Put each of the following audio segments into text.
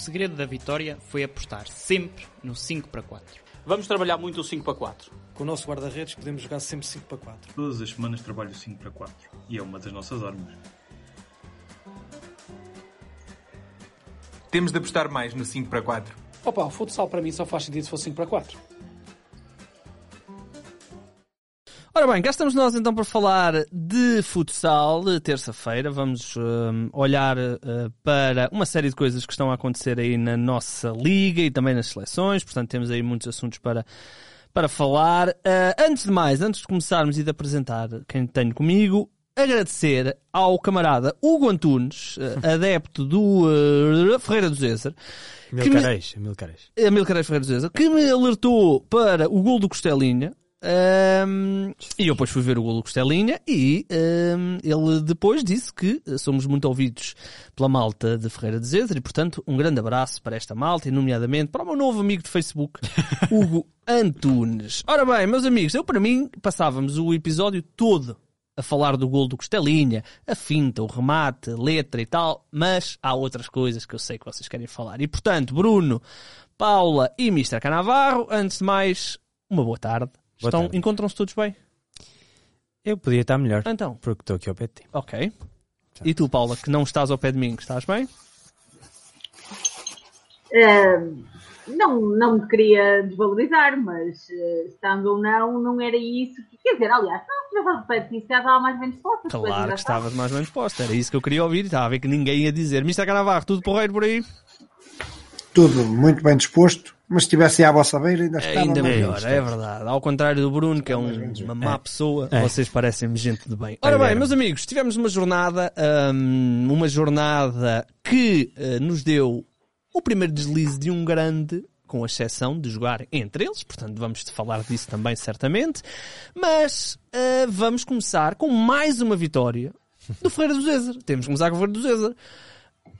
segredo da vitória foi apostar sempre no 5 para 4. Vamos trabalhar muito o 5 para 4. Com o nosso guarda-redes podemos jogar sempre 5 para 4. Todas as semanas trabalho 5 para 4 e é uma das nossas armas. Temos de apostar mais no 5 para 4. Opa, o futsal para mim só faz sentido se for 5 para 4. Ora bem, cá estamos nós então para falar de futsal. Terça-feira vamos hum, olhar uh, para uma série de coisas que estão a acontecer aí na nossa liga e também nas seleções. Portanto, temos aí muitos assuntos para, para falar. Uh, antes de mais, antes de começarmos e de apresentar quem tenho comigo, agradecer ao camarada Hugo Antunes, uh, adepto do Ferreira do Zezer. Milcareis, Milcareis. Milcareis Ferreira do Zezer, que me alertou para o gol do Costelinha. Um, e eu depois fui ver o golo Costelinha e um, ele depois disse que somos muito ouvidos pela malta de Ferreira de Zezer e, portanto, um grande abraço para esta malta e, nomeadamente, para o meu novo amigo de Facebook, Hugo Antunes. Ora bem, meus amigos, eu para mim passávamos o episódio todo a falar do golo do Costelinha, a finta, o remate, a letra e tal, mas há outras coisas que eu sei que vocês querem falar. E, portanto, Bruno, Paula e Mr. Canavarro, antes de mais, uma boa tarde. Estão, encontram-se todos bem? Eu podia estar melhor. Então. Porque estou aqui ao pé de ti. Ok. E tu, Paula, que não estás ao pé de mim, estás bem? Uh, não, não me queria desvalorizar, mas uh, estando ou não, não era isso. Que, quer dizer, aliás, não ao pé de ti, se estava mais bem disposta. Claro que estavas mais bem disposta. Era isso que eu queria ouvir. Estava a ver que ninguém ia dizer. Mr. Canavarro, tudo porreiro por aí? Tudo muito bem disposto. Mas se estivesse à vossa beira, ainda estava Ainda mais melhor, é verdade. Ao contrário do Bruno, que é um, uma má pessoa, É. vocês parecem-me gente de bem. Ora bem, meus amigos, tivemos uma jornada, hum, uma jornada que eh, nos deu o primeiro deslize de um grande, com exceção de jogar entre eles, portanto vamos falar disso também certamente, mas eh, vamos começar com mais uma vitória do Ferreira do Zezer. Temos que começar com o Ferreira do Zezer.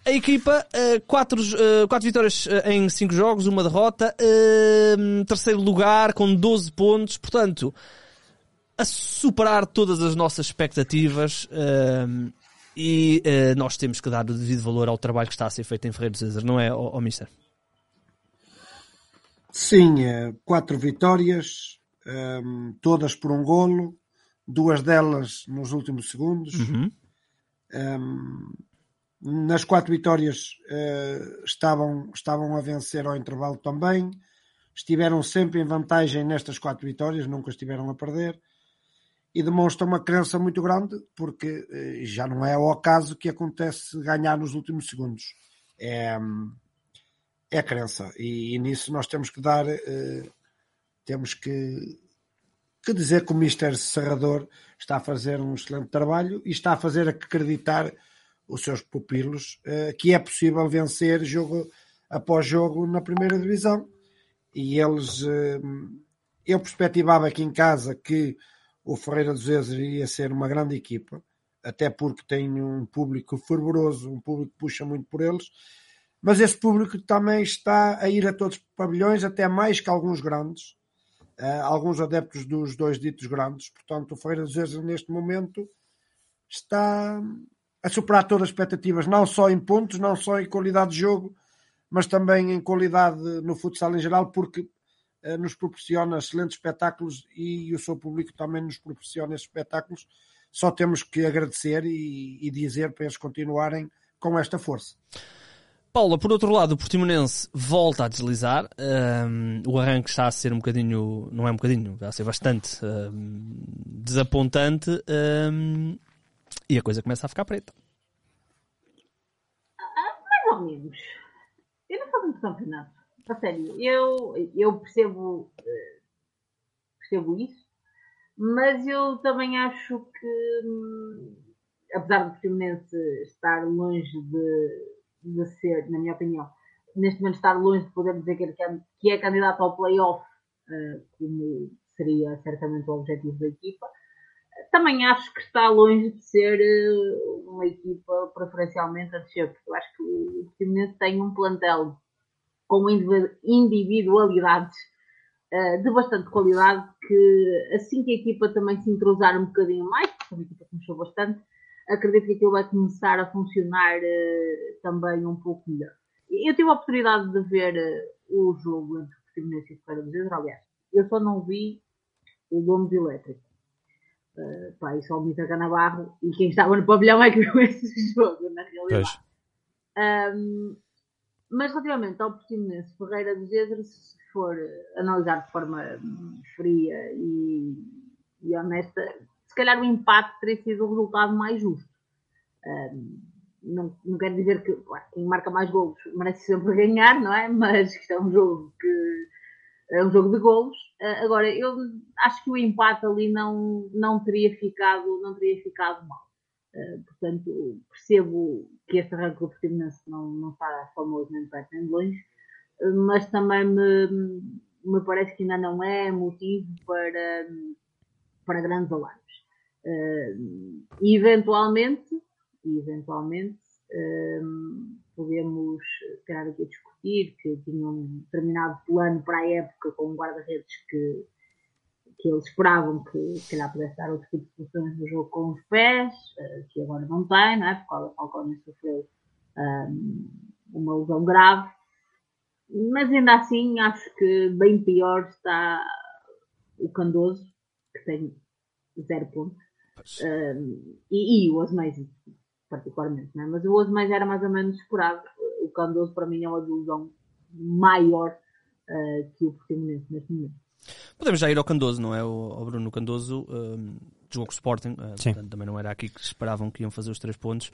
A equipa, eh, quatro, eh, quatro vitórias eh, em cinco jogos, uma derrota, eh, terceiro lugar com 12 pontos, portanto, a superar todas as nossas expectativas eh, e eh, nós temos que dar o devido valor ao trabalho que está a ser feito em Ferreira do César, não é, ó, Mister? Sim, eh, quatro vitórias, ehm, todas por um golo, duas delas nos últimos segundos. Uhum. Ehm, nas quatro vitórias eh, estavam, estavam a vencer ao intervalo também. Estiveram sempre em vantagem nestas quatro vitórias, nunca estiveram a perder. E demonstra uma crença muito grande, porque eh, já não é ao acaso que acontece ganhar nos últimos segundos. É, é crença. E, e nisso nós temos que dar, eh, temos que, que dizer que o Mister Serrador está a fazer um excelente trabalho e está a fazer acreditar os seus pupilos eh, que é possível vencer jogo após jogo na primeira divisão. E eles, eh, eu perspectivava aqui em casa que o Ferreira dos Ezes iria ser uma grande equipa, até porque tem um público fervoroso, um público que puxa muito por eles, mas esse público também está a ir a todos os pavilhões, até mais que alguns grandes, uh, alguns adeptos dos dois ditos grandes. Portanto, o Ferreira dos Ezes, neste momento, está a superar todas as expectativas, não só em pontos, não só em qualidade de jogo, mas também em qualidade no futsal em geral, porque uh, nos proporciona excelentes espetáculos e o seu público também nos proporciona esses espetáculos. Só temos que agradecer e, e dizer para eles continuarem com esta força. Paula, por outro lado, o Portimonense volta a deslizar. Um, o arranque está a ser um bocadinho, não é um bocadinho, está a ser bastante um, desapontante um, e a coisa começa a ficar preta. Ah, mais ou menos. Eu não sou muito campeonato. A sério, eu, eu percebo, eh, percebo isso, mas eu também acho que hum, apesar do Portimonense estar longe de, de ser, na minha opinião, neste momento estar longe de poder dizer que é, que é candidato ao playoff, uh, como seria certamente o objetivo da equipa, também acho que está longe de ser uh, uma equipa preferencialmente a descer, porque eu acho que o Portimonense tem um plantel com individualidades uh, de bastante qualidade que assim que a equipa também se entrosar um bocadinho mais, porque a equipa começou bastante, acredito que aquilo vai começar a funcionar uh, também um pouco melhor. Eu tive a oportunidade de ver o jogo entre o Portimonense e o Ferreira aliás, eu só não vi o Gomes Elétrico. Uh, pá, e só o Mita Canabarro e quem estava no pavilhão é que viu esse jogo, na realidade. Um, mas relativamente ao Portimonense Ferreira dos Vezes, se for analisar de forma fria e, e honesta, se calhar o empate teria sido o resultado mais justo. Um, não, não quero dizer que quem marca mais golos merece sempre ganhar, não é? Mas isto é um jogo que é um jogo de golos. Uh, agora, eu acho que o empate ali não, não teria ficado, não teria ficado mal. Uh, portanto, percebo que este arranque do Portimonense não, não está famoso nem perto nem longe, mas também me, me parece que ainda não é motivo para, para grandes alarmes. Uh, eventualmente, eventualmente podemos ficar aqui a que tinham um determinado plano para a época com um guarda-redes que, que eles esperavam que se calhar pudesse dar outro tipo de funções no jogo com os pés, uh, que agora não tem, não é? porque o Falcone sofreu um, uma lesão grave. Mas ainda assim acho que bem pior está o Candoso, que tem zero pontos um, e, e, o Osmeis, particularmente, né? mas o Osmeis era mais ou menos esperado. O Candoso, para mim, é uma ilusão maior uh, que o Portimonense neste momento. Podemos já ir ao Candoso, não é? O, Bruno Candoso um, jogou com o Sporting, uh, portanto, também não era aqui que esperavam que iam fazer os três pontos.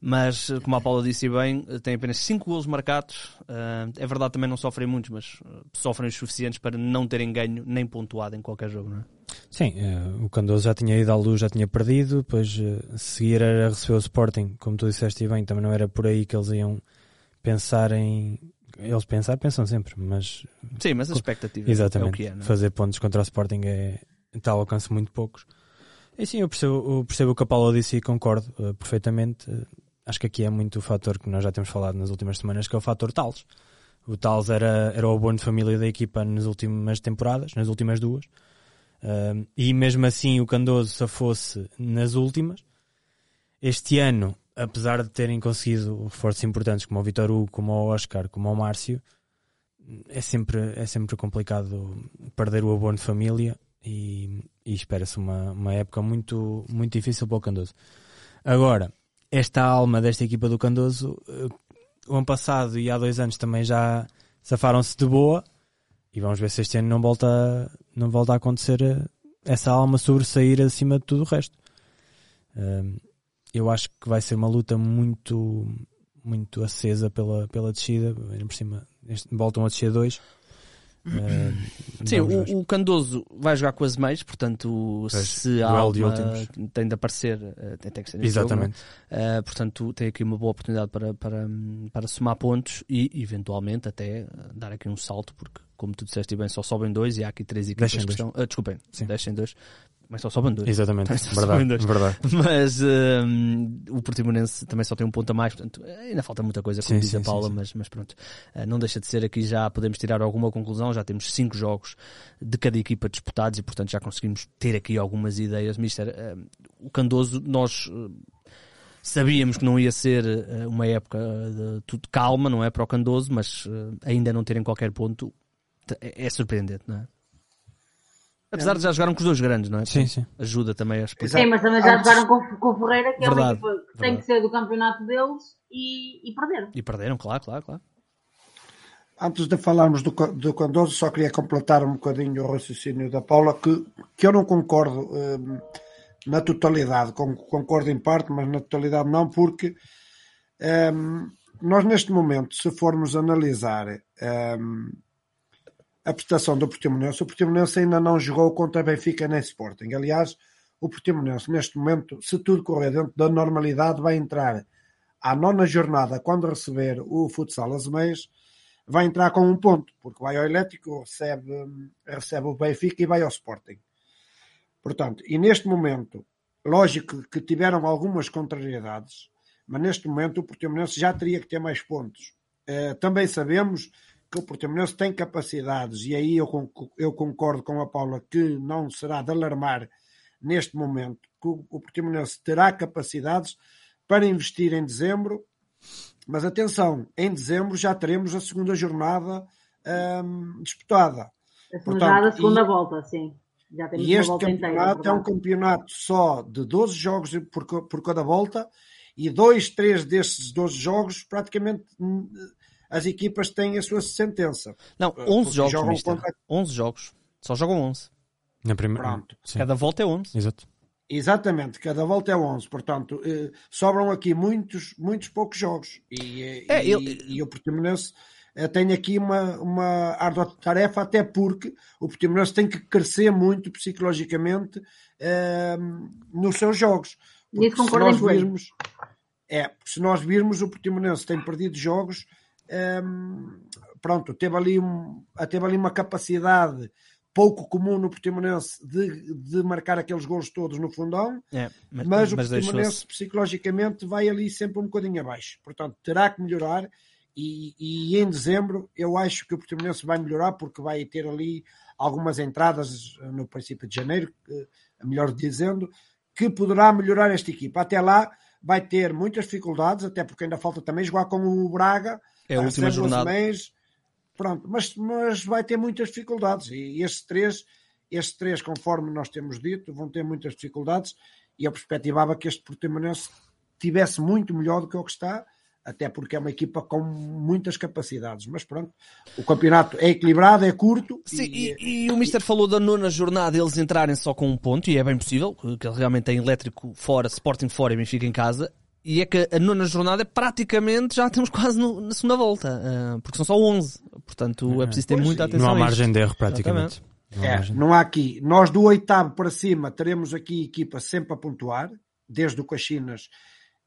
Mas, como a Paula disse bem, tem apenas 5 golos marcados. Uh, é verdade, também não sofrem muitos, mas sofrem os suficientes para não terem ganho nem pontuado em qualquer jogo, não é? Sim, uh, o Candoso já tinha ido à luz, já tinha perdido, depois uh, seguir era receber o Sporting, como tu disseste bem, também não era por aí que eles iam pensar em. Eles pensar, pensam sempre, mas. Sim, mas a expectativa Exatamente. é o que é. Não é? Fazer pontos contra o Sporting é. ao alcance muito poucos. E sim, eu percebo, eu percebo o que a Paula disse e concordo uh, perfeitamente. acho que aqui é muito o fator que nós já temos falado nas últimas semanas, que é o fator Tales. O Tales era, era o abono de família da equipa nas últimas temporadas, nas últimas duas Uh, e mesmo assim o Candoso se fosse nas últimas. Este ano, apesar de terem conseguido reforços importantes como o Vitor Hugo, como o Oscar, como o Márcio, é sempre, é sempre complicado perder o abono de família e, e espera-se uma, uma época muito, muito difícil para o Candoso. Agora, esta alma desta equipa do Candoso, uh, o ano passado e há dois anos também já safaram-se de boa e vamos ver se este ano não volta, não volta a acontecer eh, essa alma sobressair acima de tudo o resto. Eu acho que vai ser uma luta muito, muito acesa pela, pela descida. Por cima, voltam a descer dois. Uh, Sim, o, o, Candoso vai jogar com as meias, portanto, pois, se a alma tem de aparecer, uh, tem, que ser Exatamente. Jogo, uh, portanto, tem aqui uma boa oportunidade para, para, para somar pontos e, eventualmente, até dar aqui um salto, porque como tu disseste bem, só sobem dois e há aqui três equipas que estão. Uh, desculpem, Sim. deixem dois. Mas só sobem dois. Exatamente, verdade, dois. verdade. Mas um, o Portimonense também só tem um ponto a mais, portanto ainda falta muita coisa, como sim, diz sim, a Paula, sim, mas, mas pronto. Uh, não deixa de ser aqui já podemos tirar alguma conclusão, já temos cinco jogos de cada equipa disputados e portanto já conseguimos ter aqui algumas ideias. Mister, uh, o Candoso, nós sabíamos que não ia ser uma época de tudo calma, não é, para o Candoso, mas ainda não terem qualquer ponto, é, é surpreendente, não é? Apesar de já jogaram com os dois grandes, não é? Sim, sim. Ajuda também a explicar. Sim, mas também já jogaram com, com o Ferreira, que verdade, é uma equipa que verdade. tem que ser do campeonato deles e, e perderam. E perderam, claro, claro, claro. Antes de falarmos do, do Condoso, só queria completar um bocadinho o raciocínio da Paula, que, que eu não concordo um, na totalidade, concordo em parte, mas na totalidade não, porque um, nós neste momento, se formos analisar um, a prestação do Portimonense. O Portimonense ainda não jogou contra Benfica nem Sporting. Aliás, o Portimonense, neste momento, se tudo correr dentro da normalidade, vai entrar à nona jornada, quando receber o futsal as meias, vai entrar com um ponto, porque vai ao Elétrico, recebe, recebe o Benfica e vai ao Sporting. Portanto, e neste momento, lógico que tiveram algumas contrariedades, mas neste momento o Portimonense já teria que ter mais pontos. Uh, também sabemos que o Portimonense tem capacidades, e aí eu, eu concordo com a Paula que não será de alarmar neste momento, que o, o Portimonense terá capacidades para investir em dezembro, mas atenção, em dezembro já teremos a segunda jornada um, disputada. A segunda, Portanto, a segunda e, volta, sim. Já temos e este campeonato inteira, é um campeonato só de 12 jogos por, por cada volta e dois, três desses 12 jogos praticamente hum, as equipas têm a sua sentença. Não, 11 jogos, contra... 11 jogos. Só jogam 11. Na primeira... Pronto. Cada volta é 11. Exato. Exatamente, cada volta é 11, portanto, eh, sobram aqui muitos, muitos poucos jogos. E, eh, é, e, ele... e o Portimonense eh, tem aqui uma, uma árdua tarefa, até porque o Portimonense tem que crescer muito psicologicamente eh, nos seus jogos. Concordo se nós virmos, é, se nós virmos, o Portimonense tem perdido jogos, eh, pronto, teve ali, um, teve ali uma capacidade pouco comum no Portimonense de, de marcar aqueles gols todos no fundão, é, mas, mas, o mas Portimonense psicologicamente vai ali sempre um bocadinho abaixo. Portanto, terá que melhorar e, e, em dezembro eu acho que o Portimonense vai melhorar porque vai ter ali algumas entradas no princípio de janeiro, melhor dizendo, que poderá melhorar esta equipa. Até lá vai ter muitas dificuldades, até porque ainda falta também jogar com o Braga. É a última jornada. Pronto, mas, mas vai ter muitas dificuldades e estes três, estes três, conforme nós temos dito, vão ter muitas dificuldades e eu perspectivava que este Portimonense tivesse muito melhor do que o que está, até porque é uma equipa com muitas capacidades. Mas pronto, o campeonato é equilibrado, é curto. Sim, e, e, e o Mister falou da nona jornada eles entrarem só com um ponto, e é bem possível, que ele realmente tem elétrico fora, Sporting fora e Benfica em casa. E é que a nona jornada praticamente já temos quase no, na segunda volta, uh, porque são só 11. Portanto, é preciso ter pois muita atenção. Não há margem de erro, praticamente. Não, há, é, não há aqui. Nós do oitavo para cima teremos aqui equipa sempre a pontuar, desde o Caxinas,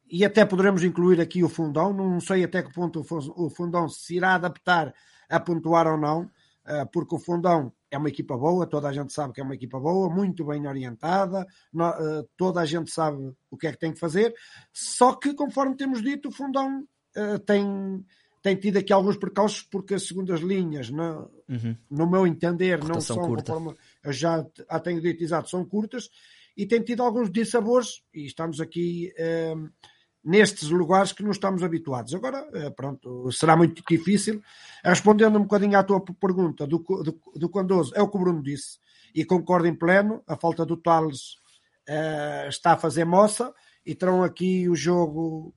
e até poderemos incluir aqui o Fundão. Não sei até que ponto o Fundão se irá adaptar a pontuar ou não, ah, porque o Fundão é uma equipa boa, toda a gente sabe que é uma equipa boa, muito bem orientada, ah, toda a gente sabe o que é que tem que fazer, só que, conforme temos dito, o Fundão ah, tem tem tido aqui alguns percalços porque as segundas linhas, no, uhum. no meu entender, Cortação não são, curta. conforme eu já a tenho dito, exato, são curtas e tem tido alguns dissabores e estamos aqui eh, nestes lugares que não estamos habituados. Agora, eh, pronto, será muito difícil. Respondendo um bocadinho à tua pergunta do, do, do Condoso, é o que o Bruno disse e concordo em pleno, a falta do Tales eh, está a fazer moça e terão aqui o jogo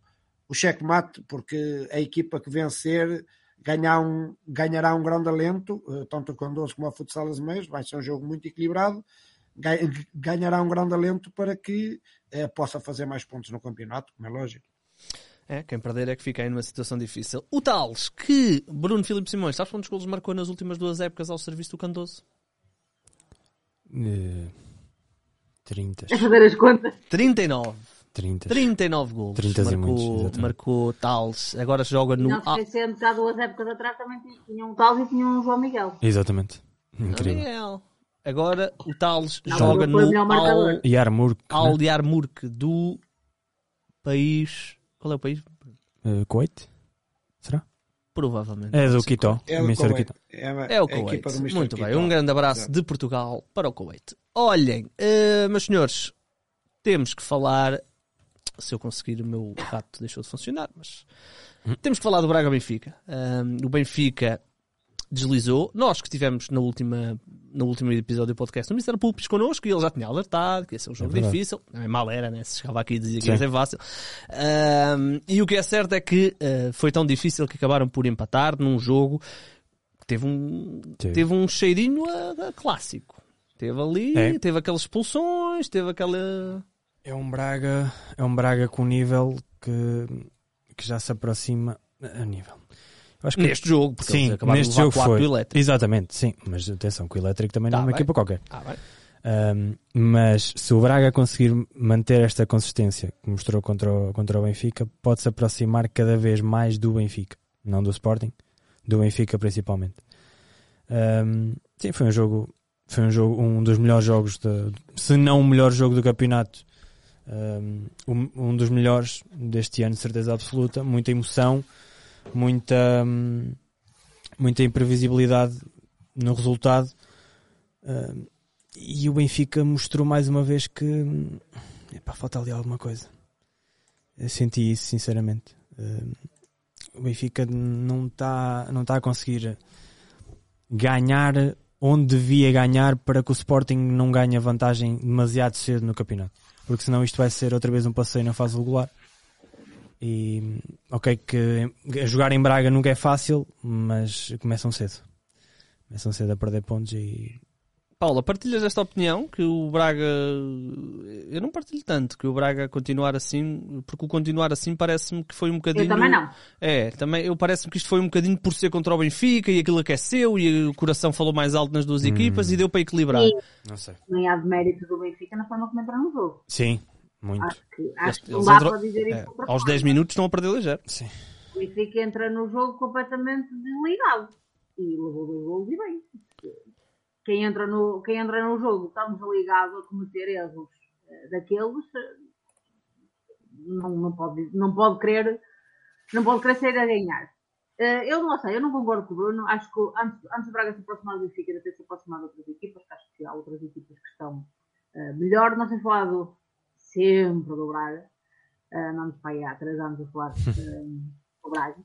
o checkmate, porque a equipa que vencer ganhar um, ganhará um grande alento, eh, tanto o Condoso como a Futsal as Meias, vai ser um jogo muito equilibrado, ganhará um grande alento para que eh, possa fazer mais pontos no campeonato, como é lógico. É, quem perder é que fica aí numa situação difícil. O Tales, que Bruno Filipe Simões, sabes quantos golos marcou nas últimas duas épocas ao serviço do Candoso? Uh, 30. É fazer as contas. 39. 30. 39 gols. 30 marcou, marcou Tales. Agora joga no. Não se esquecendo que há duas épocas atrás também tinha um Tales e tinha um João Miguel. Exatamente. Incrível. Miguel. Agora o Tales não, joga no Al... Yarmurk, Al né? Yarmurk do país. Qual é o país? Uh, Kuwait? Será? Provavelmente. É do Quito. É, do Kuwait. É, é, o Kuwait. Muito bem. Um grande abraço de Portugal para o Kuwait. Olhem, uh, meus senhores, temos que falar se eu conseguir o meu rato deixou de funcionar, mas temos que falar do Braga Benfica. Um, o Benfica deslizou. Nós que estivemos na última, no último episódio do podcast, o Mr. Pulpis connosco e ele já tinha alertado que ia ser um jogo é difícil. Não é mal era, né? Se chegava aqui e dizia que ia ser fácil. Um, e o que é certo é que uh, foi tão difícil que acabaram por empatar num jogo que teve um, teve um cheirinho a, a clássico. Teve ali, é. teve aquelas expulsões, teve aquela é um Braga, é um Braga com nível que, que já se aproxima a nível. Acho que, neste jogo, porque sim, neste jogo foi. Exatamente, sim, mas atenção, que o Elétrico também tá não é uma bem. equipa qualquer. Ah, Um, mas se o Braga conseguir manter esta consistência que mostrou contra o, contra o Benfica, pode-se aproximar cada vez mais do Benfica, não do Sporting, do Benfica principalmente. Um, sim, foi um jogo, foi um jogo, um dos melhores jogos, de, se não o melhor jogo do campeonato, um, um dos melhores deste ano, de certeza absoluta. Muita emoção, muita, muita imprevisibilidade no resultado. e o Benfica mostrou mais uma vez que epá, falta ali alguma coisa. Eu senti isso, sinceramente. o Benfica não está não tá a conseguir ganhar onde devia ganhar para que o Sporting não ganhe vantagem demasiado cedo no campeonato. Porque senão isto vai ser outra vez um passeio na fase regular. E ok que jogar em Braga nunca é fácil, mas começam cedo. Começam cedo a perder pontos e Paula, partilhas esta opinião que o Braga. Eu não partilho tanto que o Braga continuar assim, porque o continuar assim parece-me que foi um bocadinho. Eu também não. É, também eu parece-me que isto foi um bocadinho por ser contra o Benfica e aquilo aqueceu e o coração falou mais alto nas duas hum. equipas e deu para equilibrar. E não sei. Nem há de mérito do Benfica na forma como entra no jogo. Sim, muito. Acho que, acho que não dá entrou... para dizer é, isso. Aos 10 minutos estão a perder ligeiro. Sim. O Benfica entra no jogo completamente desligado e levou dois gols e bem quem entra no, quem entra no jogo estamos ligados a cometer erros uh, daqueles, uh, não, não, pode, não pode querer não pode querer sair a ganhar. Uh, eu não sei, eu não concordo com o Bruno. Acho que antes, antes do Braga se aproximar do Benfica, deve ter se aproximado de outras equipas, acho que há outras equipas que estão melhor. Não sei falado sempre do Braga. Uh, não nos pai há três anos a falar do Braga.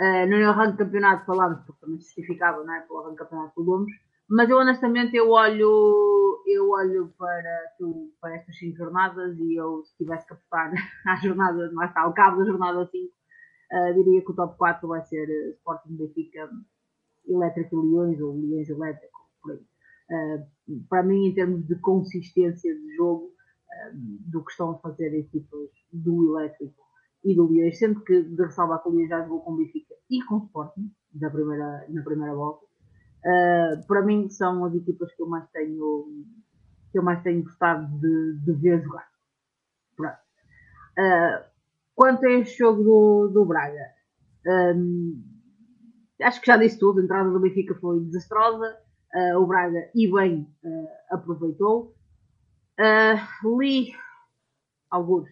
Uh, no arranque de campeonato falámos, porque também justificava, não é? Pelo de campeonato do Gomes. Mas eu honestamente eu olho, eu olho para, tu, para estas 5 jornadas e eu se tivesse que apostar à jornada, mais está, ao cabo da jornada 5, uh, eh, diria que o top 4 vai ser uh, Sporting Benfica, Elétrico Leões ou Leões Elétrico, por aí. Uh, para mim, em termos de consistência de jogo, do que estão a fazer equipas do Elétrico e do Leões, sendo que de ressalva que o já jogou com o Benfica e com o Sporting na primeira, na primeira volta Uh, para mim são as equipas que eu mais tenho que eu mais tenho gostado de, de ver jogar. Uh, quanto a este jogo do, do Braga, um, acho que já disse tudo. A entrada do Benfica foi desastrosa. Uh, o Braga, e bem, aproveitou. Li alguns.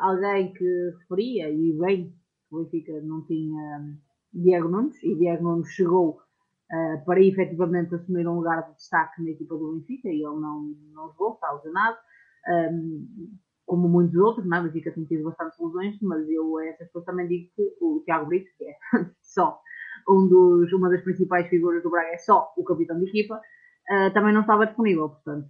alguém que referia, e bem, o Benfica não tinha Diego Nunes, e Diego Nunes chegou uh, para efetivamente assumir um lugar de destaque na equipa do Benfica e ele não, não jogou, está lesionado. Um, como muitos outros, não é? o Benfica tem tido bastantes lesões, mas eu a essas pessoas também digo que o Tiago Brito, que é só um dos, uma das principais figuras do Braga, é só o capitão de equipa, uh, também não estava disponível. Portanto,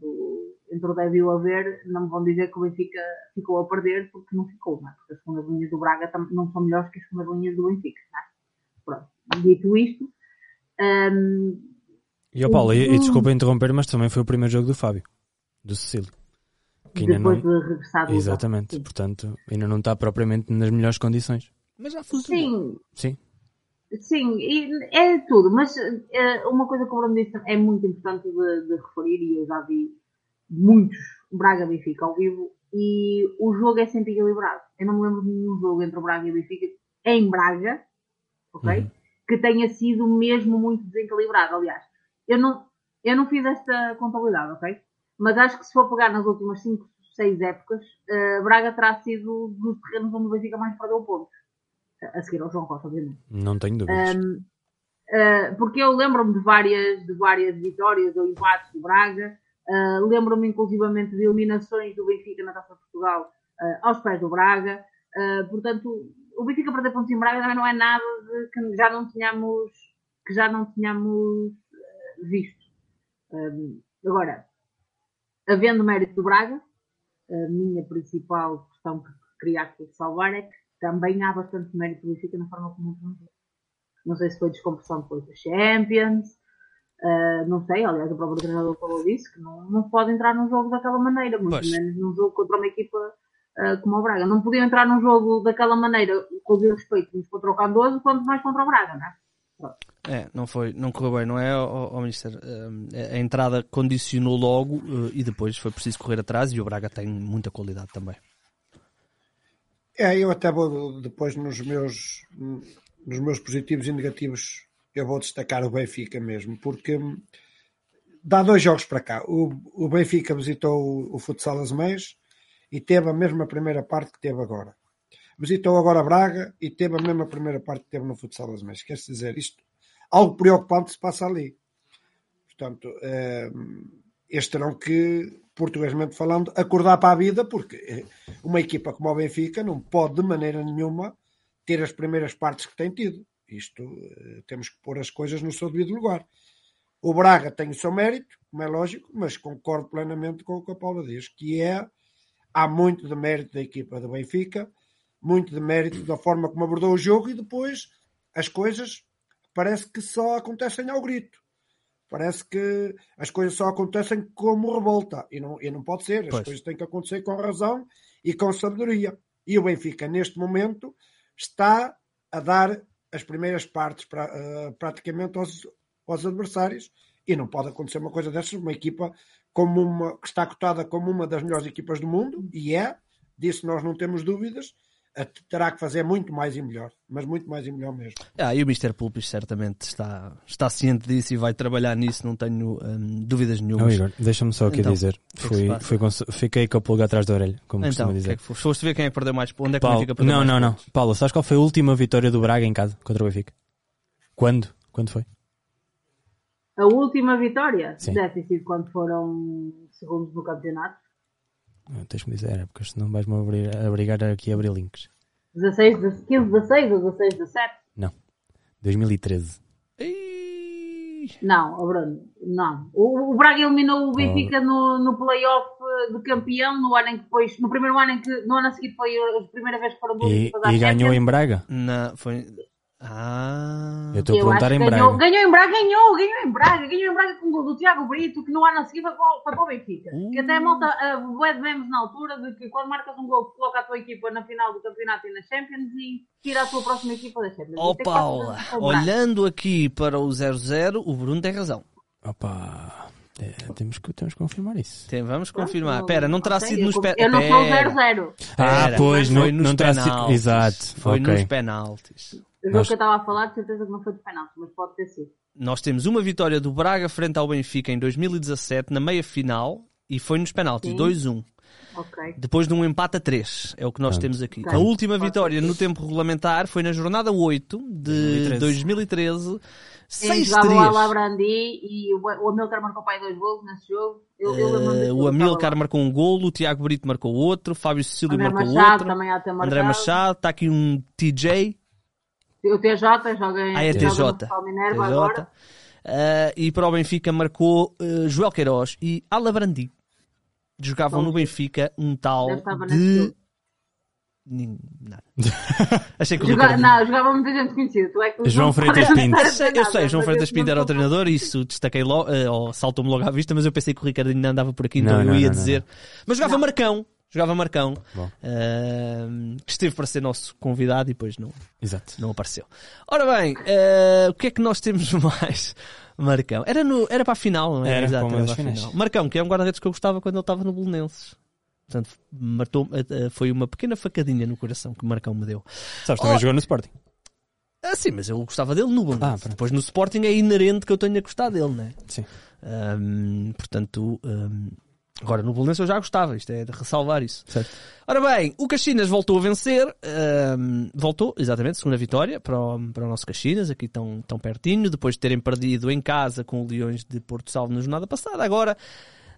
entre o deve e o haver, não me vão dizer que o Benfica ficou a perder, porque não ficou, não é? porque as segundas linhas do Braga não são melhores que as segundas linhas do Benfica. É? Pronto. Dito isto, um, e, oh, Paulo, e, e desculpa interromper, mas também foi o primeiro jogo do Fábio, do Cecílio. Que ainda depois não... de regressar do Exatamente, Sim. portanto, ainda não está propriamente nas melhores condições. Mas já funcionou. Sim. Sim. Sim, é tudo, mas é, uma coisa que o Bruno disse é muito importante de, de, referir, e eu já vi muitos Braga Benfica ao vivo, e o jogo é sempre equilibrado. Eu não me lembro de nenhum jogo entre o Braga e o Benfica em Braga, ok? Uhum que tenha sido mesmo muito desequilibrado. Aliás, eu não, eu não fiz esta contabilidade, ok? Mas acho que se for pegar nas últimas 5, 6 épocas, uh, Braga terá sido dos terrenos onde o Benfica mais perdeu pontos. A seguir ao João Costa, obviamente. Não tenho dúvidas. Um, uh, eh, porque eu lembro-me de várias, de várias vitórias ou empates do Braga. Uh, lembro-me inclusivamente de eliminações do Benfica na Taça de Portugal aos pés do Braga. portanto, o Benfica perder pontos em Braga também não é nada de que já não tínhamos, que já não tínhamos uh, visto. Um, agora, havendo mérito do Braga, a minha principal questão que queria aqui salvar é que também há bastante mérito Benfica na forma como o Não sei se foi descompressão depois da Champions, uh, não sei, aliás o próprio treinador falou disso, que não, não pode entrar num jogo daquela maneira, muito pois. menos num jogo contra uma equipa uh, como o Braga. Não podiam entrar num jogo daquela maneira, com o respeito, uns contra o Candoso, quanto mais contra o Braga, não é? É, não foi, não correu bem, não é, ó, Mister? Um, a entrada condicionou logo e depois foi preciso correr atrás e o Braga tem muita qualidade também. É, eu até vou depois nos meus, nos meus positivos e negativos, eu vou destacar o Benfica mesmo, porque dá dois jogos para cá. O, o Benfica visitou o, o Futsal as Meias e teve a mesma primeira parte que teve agora. Visitou agora Braga e teve a mesma primeira parte que teve no Futsal das Meias. Quer dizer, isto, algo preocupante se passa ali. Portanto, eh, estes terão que, portuguesamente falando, acordar para a vida, porque eh, uma equipa como o Benfica não pode de maneira nenhuma ter as primeiras partes que tem tido. Isto eh, temos que pôr as coisas no seu devido lugar. O Braga tem o seu mérito, como é lógico, mas concordo plenamente com o que a Paula diz, que é há muito de mérito da equipa do Benfica, muito de mérito da forma como abordou o jogo e depois as coisas parece que só acontecem ao grito. Parece que as coisas só acontecem como revolta e não, e não pode ser. As pois. coisas têm que acontecer com razão e com sabedoria. E o Benfica, neste momento, está a dar as primeiras partes pra, uh, praticamente aos, aos adversários e não pode acontecer uma coisa dessas. Uma equipa como uma, que está cotada como uma das melhores equipas do mundo, e é, disso nós não temos dúvidas, terá que fazer muito mais e melhor, mas muito mais e melhor mesmo. Ah, e o Mr. Pulpis certamente está, está ciente disso e vai trabalhar nisso, não tenho hum, dúvidas nenhuma. Igor, deixa-me só aqui então, dizer, é fui, fui fiquei com a pulga atrás da orelha, como então, costuma dizer. Que é que Foste ver quem é que perdeu mais, onde é que Paulo, o Benfica perdeu não, mais Não, não, não. Paulo, sabes qual foi a última vitória do Braga em casa contra o Benfica? Quando? Quando foi? A última vitória Sim. deve ter sido quando foram segundos no campeonato. Tens-me dizer, é porque senão vais-me obrigar aqui a abrir links. 16, 15, 16 ou 16, 17? Não. 2013. Não, oh Bruno, não. O, o Braga eliminou o Benfica oh. no, no playoff de campeão no ano em que depois, no primeiro ano em que, no ano a seguir foi a primeira vez que foram duas E, e ganhou em Braga? Não, foi, ah. Eu estou a perguntar em Braga. Ganhou, ganhou em Braga, ganhou, ganhou em Braga, ganhou em Braga com o gol do Tiago Brito, que no ano a seguir foi para, foi para o Benfica. Uh. Que até a malta, uh, vemos na altura de que quando marcas um gol, coloca a tua equipa na final do campeonato e na Champions e tira a tua próxima equipa da Champions. Oh, Paula, olhando aqui para o 0-0, o Bruno tem razão. Opa. É, temos, que, temos que confirmar isso. Tem, vamos confirmar. Espera, não terá sido nos penaltis. Eu não sou 0-0. Ah, pois, não, não terá sido. Exato. Foi okay. nos penaltis. O jogo Nós... que eu estava a falar, de certeza que não foi de penalti, mas pode ter sido. Nós temos uma vitória do Braga frente ao Benfica em 2017, na meia final, e foi nos penaltis, 2-1. Okay. Depois de um empate a 3, é o que nós temos aqui. Okay. A última vitória no tempo regulamentar foi na jornada 8 de 2013. 2013 6 jogava o Alabrandi e o, Amilcar marcou pai dois gols nesse jogo. Eu, eu uh, o Amilcar marcou um golo, o Tiago Brito marcou outro, o Fábio Cecílio André marcou Machado outro. André Machado, está aqui um TJ, o TJ joga em ah, é TJ. Minerva TJ. agora. Uh, e para o Benfica marcou uh, Joel Queiroz e Alabrandi. Jogavam Bom, no Benfica um tal de... Nada. Achei que o Joga... Ricardo... Não, jogava muita gente conhecida. É João Freitas Pinto. Eu sei, João Freitas Pinto era o treinador e isso destacei logo, uh, ou saltou-me logo à vista, mas eu pensei que o Ricardinho ainda andava por aqui, então não, eu ia não, dizer. Não. Mas jogava Marcão, jogava Marcão, uh, que esteve para ser nosso convidado e depois não, Exato. não apareceu. Ora bem, uh, o que é que nós temos mais? Marcão. Era, no, era para a final, não é? Era, Exato, era para a final. Marcão, que é um guarda-redes que eu gostava quando ele estava no Bolonenses. Portanto, matou, uh, foi uma pequena facadinha no coração que Marcão me deu. Sabes, também oh, jogou no Sporting. Ah, sim, mas eu gostava dele no Bolonenses. Ah, Depois no Sporting é inerente que eu tenha gostado dele, não é? Sim. Um, portanto, um, Agora, no Bolonense eu já gostava, isto é de ressalvar isso. Certo. Ora bem, o Caxinas voltou a vencer, um, voltou, exatamente, segunda vitória para o, para o nosso Caxinas, aqui tão, tão pertinho, depois de terem perdido em casa com o Leões de Porto Salvo na jornada passada. Agora,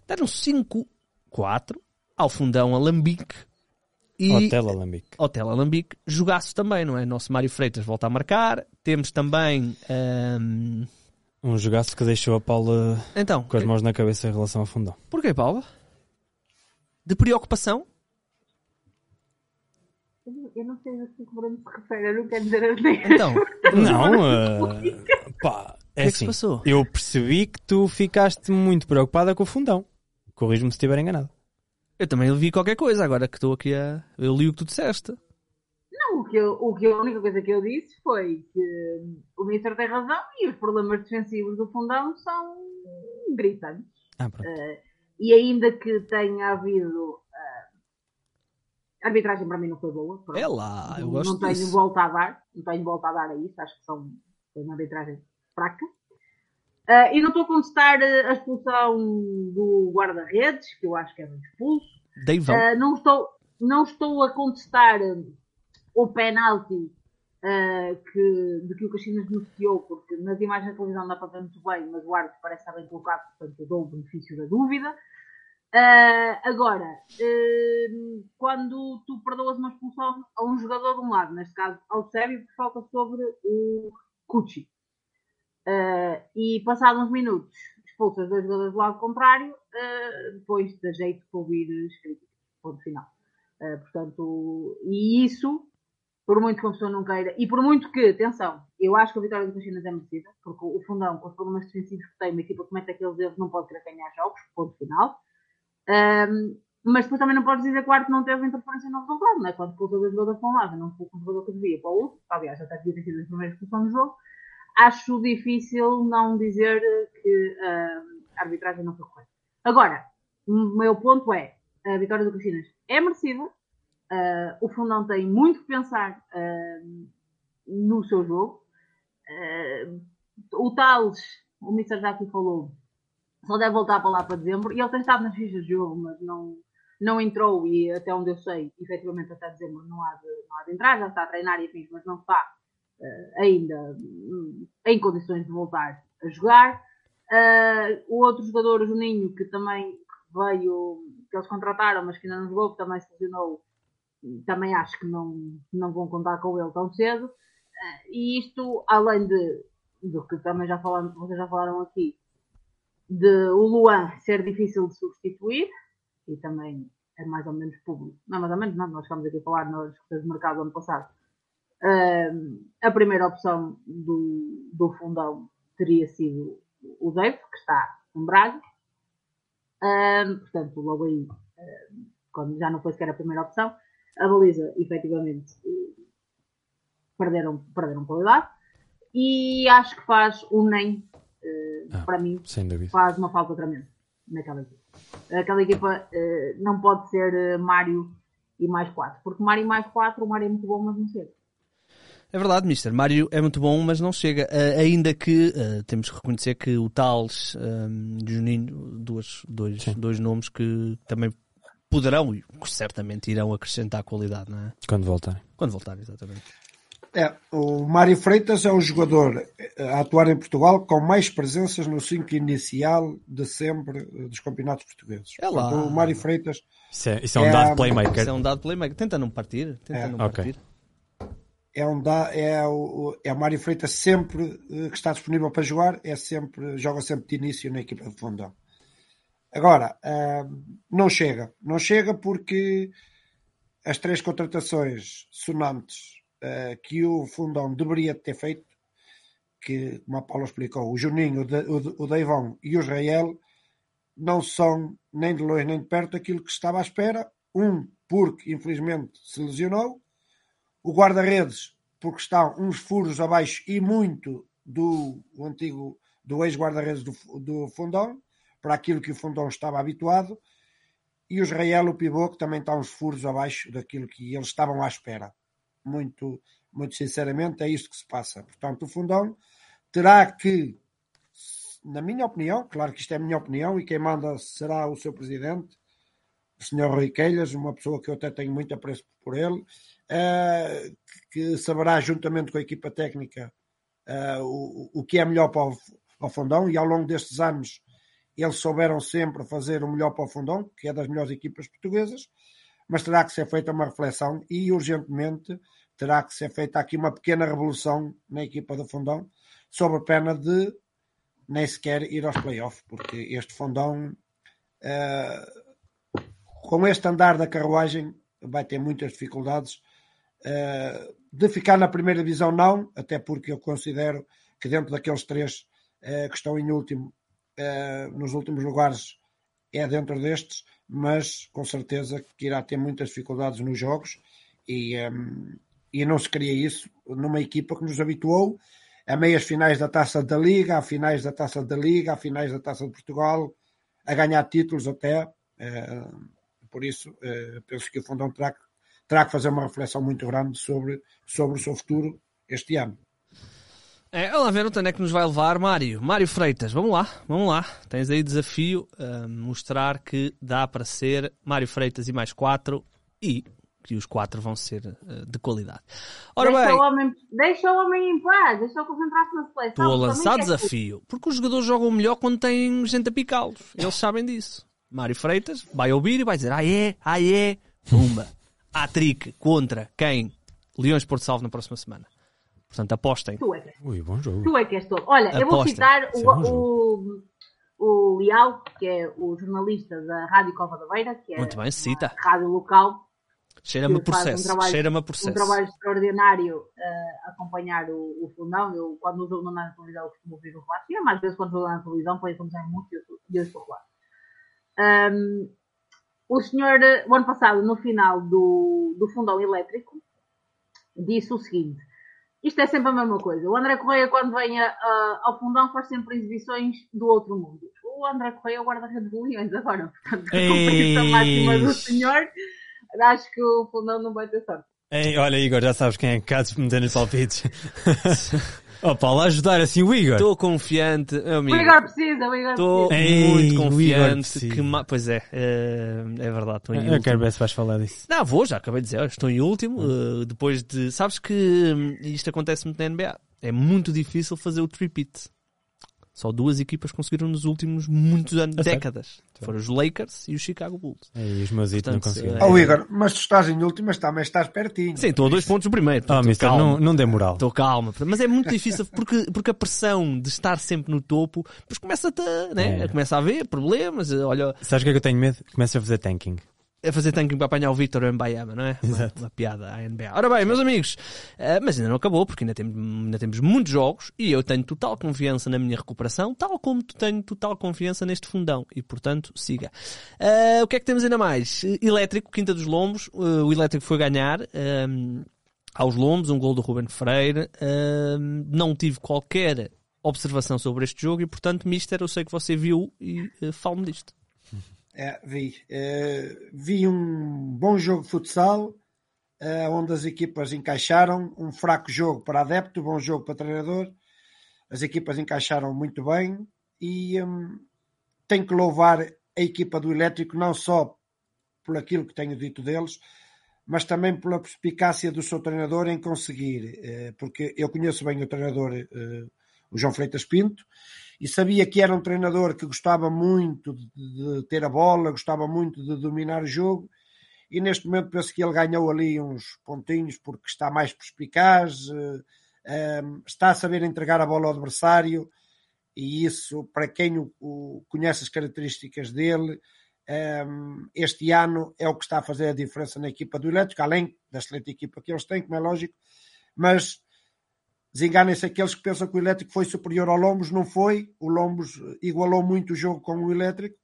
deram 5-4 ao fundão Alambique. E Hotel Alambique. Hotel Alambique, jogaço também, não é? Nosso Mário Freitas volta a marcar. Temos também... Um, um jogaço que deixou a Paula então, com as mãos na cabeça em relação ao fundão. Porquê, Paula? De preocupação? Eu não sei a que o Bruno se refere, eu não quero dizer assim. Então, não, uh, pá, é que assim, é que passou? eu percebi que tu ficaste muito preocupada com o fundão. Corrijo-me se estiver enganado. Eu também vi qualquer coisa, agora que estou aqui a... Eu li o que tu disseste. Que eu, o que a única coisa que eu disse foi que o Ministro tem razão e os problemas defensivos do fundão são gritantes. Ah, uh, e ainda que tenha havido a arbitragem para mim não foi boa. Pronto. É lá, eu gosto Não tenho disso. volta a dar, não tenho volta a dar a isso, acho que são, foi uma arbitragem fraca. Uh, e não estou a contestar a expulsão do guarda-redes, que eu acho que é um expulso. Uh, não, estou, não estou a contestar o penalti uh, que, de que o Caxinas beneficiou, porque nas imagens da televisão dá para ver muito bem, mas o árbitro parece estar bem colocado, portanto eu dou o benefício da dúvida. Uh, agora, uh, quando tu perdoas uma expulsão a um jogador de um lado, neste caso ao Sérgio, que falta sobre o Cucci, Uh, e passados uns minutos expulsas dois jogadores do lado contrário, depois da jeito para ouvir escrito. Ponto final. Portanto, e isso, por muito que a pessoa não queira, e por muito que, atenção, eu acho que a vitória do Caxinas é merecida, porque o fundão, com os problemas defensivos que tem, uma equipa que comete aqueles erros, não pode querer ganhar jogos, ponto final. mas depois também não podes dizer que o Arte não teve interferência no resultado, não é? Quando expulsa dois jogadores para um lado, não expulsa um jogador que devia para o outro, aliás, até devia ter sido a primeira expulsão do jogo acho difícil não dizer que uh, a arbitragem não foi correta. Agora, o meu ponto é, a vitória do Caxinas é merecida, uh, o Fundão tem muito que pensar uh, no seu jogo. o Tales, o Mr. já aqui falou, só deve voltar para lá para dezembro, e ele tem estado nas fichas de jogo, mas não, não entrou, e até onde eu sei, efetivamente até dezembro não há de, não há de entrar, já está a treinar e afins, mas não está uh, ainda um, em condições de voltar a jogar. Uh, o outro jogador, o Juninho, que também veio, que eles contrataram, mas que ainda não jogou, que também se lesionou, também acho que não, não vão contar com ele tão cedo. Uh, e isto, além de, do que também já falaram, vocês já falaram aqui, de o Luan ser difícil de substituir, e também é mais ou menos público. Não, mais ou menos não, nós estamos aqui a falar nas coisas de mercado do ano passado. Uh, a primeira opção do, do fundão teria sido o Dave, que está em Braga. Uh, portanto, logo aí, uh, quando já não foi sequer a primeira opção, a baliza, efetivamente, perderam, perderam qualidade. E acho que faz um nem, ah, para mim, faz uma falta tremenda naquela equipa. Aquela equipa não pode ser Mário e mais 4, porque Mário e mais 4, o Mário é muito bom, mas não chega. É verdade, Mister. Mário é muito bom, mas não chega. Uh, ainda que uh, temos que reconhecer que o Tales um, e o Juninho, duas, dois, dois nomes que também poderão e certamente irão acrescentar qualidade, não é? Quando voltarem. Quando voltarem, exatamente. É, o Mário Freitas é o jogador a atuar em Portugal com mais presenças no 5 inicial de sempre dos campeonatos portugueses. É lá. o Mário Freitas. Isso é, isso é um é dado playmaker. Isso é um dado playmaker. Tenta não partir. Tenta é. não okay. partir é, um da, é, o, é o Mário Freitas sempre eh, que está disponível para jogar, é sempre, joga sempre de início na equipa de fundão. Agora, não chega. Não chega porque as três contratações sonantes uh, que o fundão deveria ter feito, que, como a Paula explicou, o Juninho, o Deivão e o Israel, não são nem de longe nem de perto aquilo que estava à espera. Um, porque infelizmente se lesionou, o guarda-redes, porque está uns furos abaixo e muito do antigo, do ex-guarda-redes do, do Fundão, para aquilo que o Fundão estava habituado, e o Israel, o pivô, que também está uns furos abaixo daquilo que eles estavam à espera. Muito, muito sinceramente, é isto que se passa. Portanto, o Fundão terá que, na minha opinião, claro que isto é a minha opinião, e quem manda será o seu presidente, o Sr. Rui Queilas, uma pessoa que eu até tenho muito apreço por ele, uh, que saberá, juntamente com a equipa técnica, uh, o, o que é melhor para o Fundão, e ao longo destes anos eles souberam sempre fazer o melhor para o Fundão, que é das melhores equipas portuguesas, mas terá que ser feita uma reflexão e urgentemente terá que ser feita aqui uma pequena revolução na equipa do Fundão, sob a pena de nem sequer ir aos playoffs, porque este Fundão, uh, com este andar da carruagem, vai ter muitas dificuldades. Uh, de ficar na primeira divisão, não, até porque eu considero que dentro daqueles três uh, que estão em último, nos últimos lugares, é dentro destes, mas com certeza que irá ter muitas dificuldades nos jogos e, um, e não se queria isso numa equipa que nos habituou a meias finais da Taça da Liga, a finais da Taça da Liga, a finais da Taça de Portugal, a ganhar títulos até. Eh, por isso, eh, penso que o Fundão terá, terá que fazer uma reflexão muito grande sobre, sobre o seu futuro este ano. É, vamos lá ver onde é que nos vai levar Mário. Mário Freitas, vamos lá, vamos lá. Tens aí desafio a mostrar que dá para ser Mário Freitas e mais quatro e que os quatro vão ser uh, de qualidade. Ora deixa bem, o homem, deixa o homem em paz, deixa o concentrar-se na seleção. Estou a lançar desafio, porque os jogadores jogam melhor quando têm gente a picá-los. Eles sabem disso. Mário Freitas vai ouvir e vai dizer: ah é, ah é, pumba. Atric contra quem? Leões Porto Salvo na próxima semana. Portanto, apostem. Tu é que és, Ui, bom jogo. Tu é que és todo. Olha, apostem. eu vou citar o, é o, o Leal, que é o jornalista da Rádio Cova da Beira, que é Muito bem, cita. rádio local. Cheira-me processo. Um Cheira-me processo. Um trabalho extraordinário uh, acompanhar o, o fundão. Eu, quando o jogo não na televisão, costumo ouvir o relato. E mais vezes, quando o jogo na televisão, pode acompanhar muito e eu estou lá. Um, o senhor, o ano passado, no final do, do fundão elétrico, disse o seguinte: isto é sempre a mesma coisa. O André Correia, quando vem a, a, ao fundão, faz sempre exibições do outro mundo. O André Correia é o guarda-redes de Leões agora, portanto, a máxima do senhor, acho que o fundão não vai ter sorte. Ei, olha, Igor, já sabes quem é que caso meter nos palpites. Oh, Paulo, ajudar assim o Igor. Estou confiante, amigo. O Igor precisa, o Igor Estou muito confiante que. Pois é, é, é verdade. Estou em Eu último. quero ver se vais falar disso. Não, vou, já acabei de dizer. Estou em último. Uh, depois de. Sabes que hum, isto acontece muito na NBA. É muito difícil fazer o tripit. Só duas equipas conseguiram nos últimos muitos anos, é décadas. Certo. Foram os Lakers e os Chicago Bulls. É, e os meus Portanto, não conseguiram. É... Oh, Igor, mas tu estás em último, mas também estás pertinho. Sim, estou a dois pontos do primeiro. Oh, mister, não, não dê moral. Estou calma. Mas é muito difícil porque, porque a pressão de estar sempre no topo, depois começa a, né? É. começa a haver problemas. Olha... Sabes o que é que eu tenho medo? Começa a fazer tanking a fazer tanking para apanhar o Victor Mbayama, não é? Uma, uma, piada à NBA. Ora bem, meus amigos, uh, mas ainda não acabou, porque ainda temos, ainda temos muitos jogos e eu tenho total confiança na minha recuperação, tal como tu tenho total confiança neste fundão. E, portanto, siga. Uh, o que é que temos ainda mais? Elétrico, Quinta dos Lombos. Uh, o Elétrico foi ganhar. Um, aos Lombos, um gol do Ruben Freire. não tive qualquer observação sobre este jogo e, portanto, Mister, eu sei que você viu e uh, fale-me disto. É, vi. É, vi um bom jogo de futsal, é, onde as equipas encaixaram. Um fraco jogo para adepto, bom jogo para treinador. As equipas encaixaram muito bem e hum, tenho que louvar a equipa do Elétrico, não só por aquilo que tenho dito deles, mas também pela perspicácia do seu treinador em conseguir, é, porque eu conheço bem o treinador, é, o João Freitas Pinto, e sabia que era um treinador que gostava muito de, ter a bola, gostava muito de dominar o jogo e neste momento penso que ele ganhou ali uns pontinhos porque está mais perspicaz, uh, um, está a saber entregar a bola ao adversário e isso, para quem o, conhece as características dele, um, este ano é o que está a fazer a diferença na equipa do Elétrico, além da excelente equipa que eles têm, como é lógico, mas Desenganem-se aqueles que pensam que o Elétrico foi superior ao Lombos, não foi. O Lombos igualou muito o jogo com o Elétrico,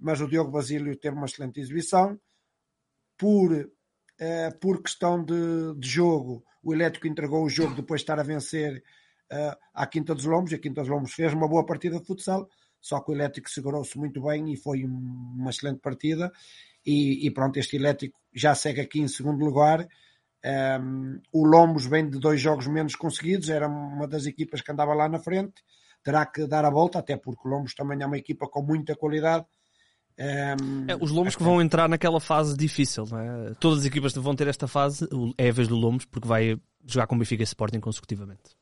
mas o Diogo Basílio teve uma excelente exibição. Por, eh, por questão de, de, jogo, o Elétrico entregou o jogo depois de estar a vencer eh, à Quinta dos Lombos, e a Quinta dos Lombos fez uma boa partida de futsal, só que o Elétrico segurou-se muito bem e foi uma excelente partida. E, e pronto, este Elétrico já segue aqui em segundo lugar um, o Lombos vem de dois jogos menos conseguidos, era uma das equipas que andava lá na frente, terá que dar a volta, até porque o Lombos também é uma equipa com muita qualidade. Um, é, os Lombos que vão entrar naquela fase difícil, é? todas as equipas vão ter esta fase, é a vez do Lombos, porque vai jogar com Benfica e Sporting consecutivamente.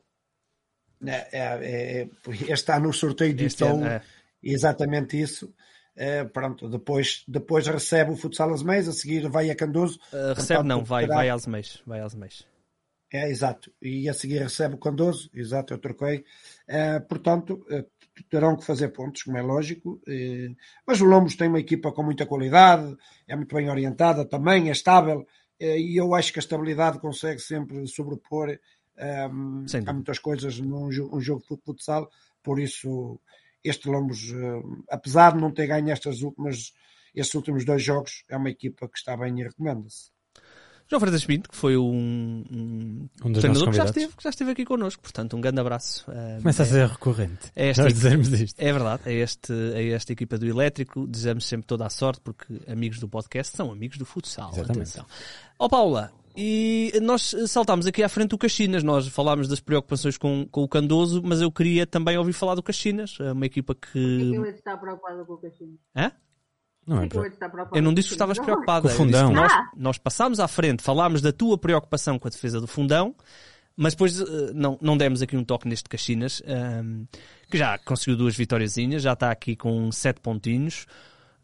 É, é, é, está no sorteio de então, é. exatamente isso. Uh, pronto, depois, depois recebe o futsal Asmeias, a seguir vai a Candoso. Uh, recebe não, vai, terá... vai às meias, vai às meias. É, exato. E a seguir recebe o Candoso, exato, eu troquei. Uh, portanto, terão que fazer pontos, como é lógico. mas o Lombos tem uma equipa com muita qualidade, é muito bem orientada também, é estável. e eu acho que a estabilidade consegue sempre sobrepor um, a muitas coisas num jogo, um jogo de futsal. Por isso, este Lombos, eh, apesar de não ter ganho estas últimas, estes últimos dois jogos, é uma equipa que está bem e recomenda-se. João Freitas Pinto, que foi um, um, Um dos treinador que já, convidados. esteve, que já esteve aqui connosco. Portanto, um grande abraço. Uh, Começa a ser recorrente. é esta Nós dizermos isto. É verdade, é, este, é esta equipa do Elétrico. Desejamos sempre toda a sorte, porque amigos do podcast são amigos do futsal. Exatamente. Atenção. Ó Paula, e nós saltámos aqui à frente do Caxinas. Nós falámos das preocupações com, com o Candoso, mas eu queria também ouvir falar do Caxinas, é uma equipa que que. eu hei de estar preocupada com o Caixinho? Hã? Não é que eu não disse que estavas Caixinho? preocupada. Com o fundão. Nós, Ah. nós passámos à frente, falámos da tua preocupação com a defesa do fundão, mas depois eh, não, não demos aqui um toque neste Caxinas, ehm, que já conseguiu duas vitóriazinhas, já está aqui com sete pontinhos,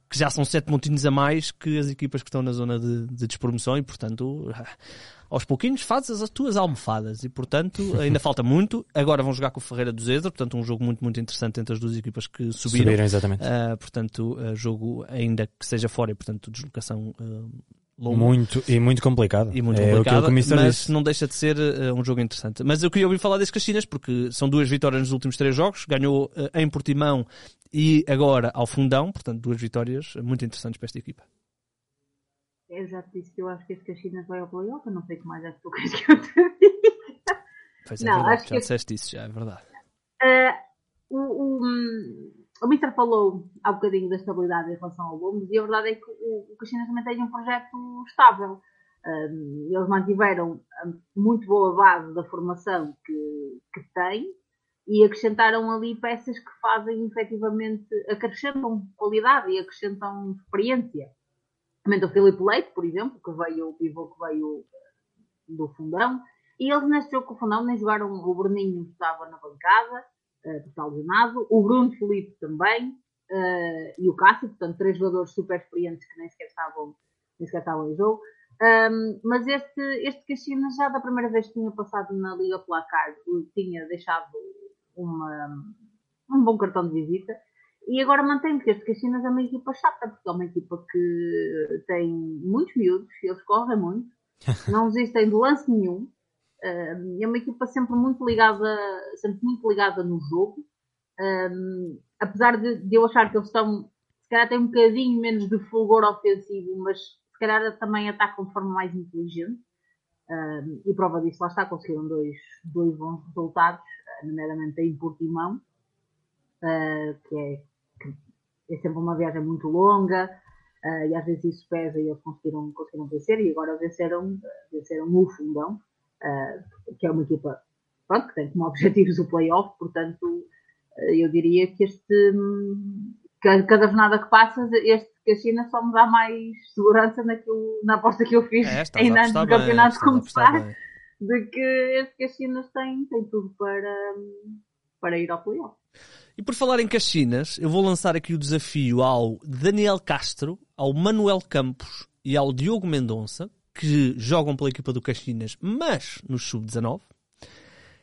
que já são sete pontinhos a mais que as equipas que estão na zona de, de despromoção e, portanto, aos pouquinhos fazes as tuas almofadas e, portanto, ainda falta muito. Agora vão jogar com o Ferreira do Zezer, portanto, um jogo muito, muito interessante entre as duas equipas que subiram. Subiram, exatamente. Uh, portanto, uh, jogo ainda que seja fora e, portanto, deslocação uh, longa Muito, e muito complicado. e muito é complicada, aquilo que o Mister mas disse. não deixa de ser uh, um jogo interessante. Mas eu queria ouvir falar desse Caxinas porque são duas vitórias nos últimos três jogos, ganhou uh, em Portimão e agora ao Fundão, portanto, duas vitórias muito interessantes para esta equipa. Eu já te disse que eu acho que este Caxinas vai ao playoff, eu não sei o que mais é que tu queres que eu te diga. Pois é, Não, verdade, acho já que- disseste isso, já é verdade. Ah, o, o, o Mister falou há bocadinho da estabilidade em relação ao Lomos e a verdade é que o, o Caxinas também tem um projeto estável. Ah, eles mantiveram muito boa base da formação que, que têm e acrescentaram ali peças que fazem efetivamente, acrescentam qualidade e acrescentam experiência. Também o Filipe Leite, por exemplo, que veio, o pivô que veio do fundão, e eles neste jogo com o fundão nem jogaram o Bruninho estava na bancada, uh, que está lesionado, o Bruno Felipe também, uh, e o Cássio, portanto, três jogadores super experientes que nem sequer estavam, nem sequer estavam em jogo. Um, mas este, este Caxinas já da primeira vez que tinha passado na Liga Placar, tinha deixado uma, um bom cartão de visita. E agora mantém que este Caxinas é uma equipa chata, porque é uma equipa que tem muitos miúdos, eles correm muito, não existem de lance nenhum. Uh, é uma equipa sempre muito ligada, sempre muito ligada no jogo. Apesar de, de, eu achar que eles estão, se calhar têm um bocadinho menos de fulgor ofensivo, mas se calhar também atacam de forma mais inteligente. E prova disso, lá está, conseguiram dois, dois bons resultados, nomeadamente em Portimão, uh, que, é, que é sempre uma viagem muito longa, uh, e às vezes isso pesa e eles conseguiram, conseguiram vencer, e agora venceram, venceram o Fundão, que é uma equipa pronto, que tem como objetivos o playoff, portanto, eu diria que este, cada jornada que passa, este Caxinas só me dá mais segurança naquilo, na aposta que eu fiz É, a ainda antes do bem, campeonato a apostar começar, bem. de que este Caxinas tem, tem tudo para, para ir ao playoff. E por falar em Caxinas, eu vou lançar aqui o desafio ao Daniel Castro, ao Manuel Campos e ao Diogo Mendonça, que jogam pela equipa do Caxinas, mas no sub-19,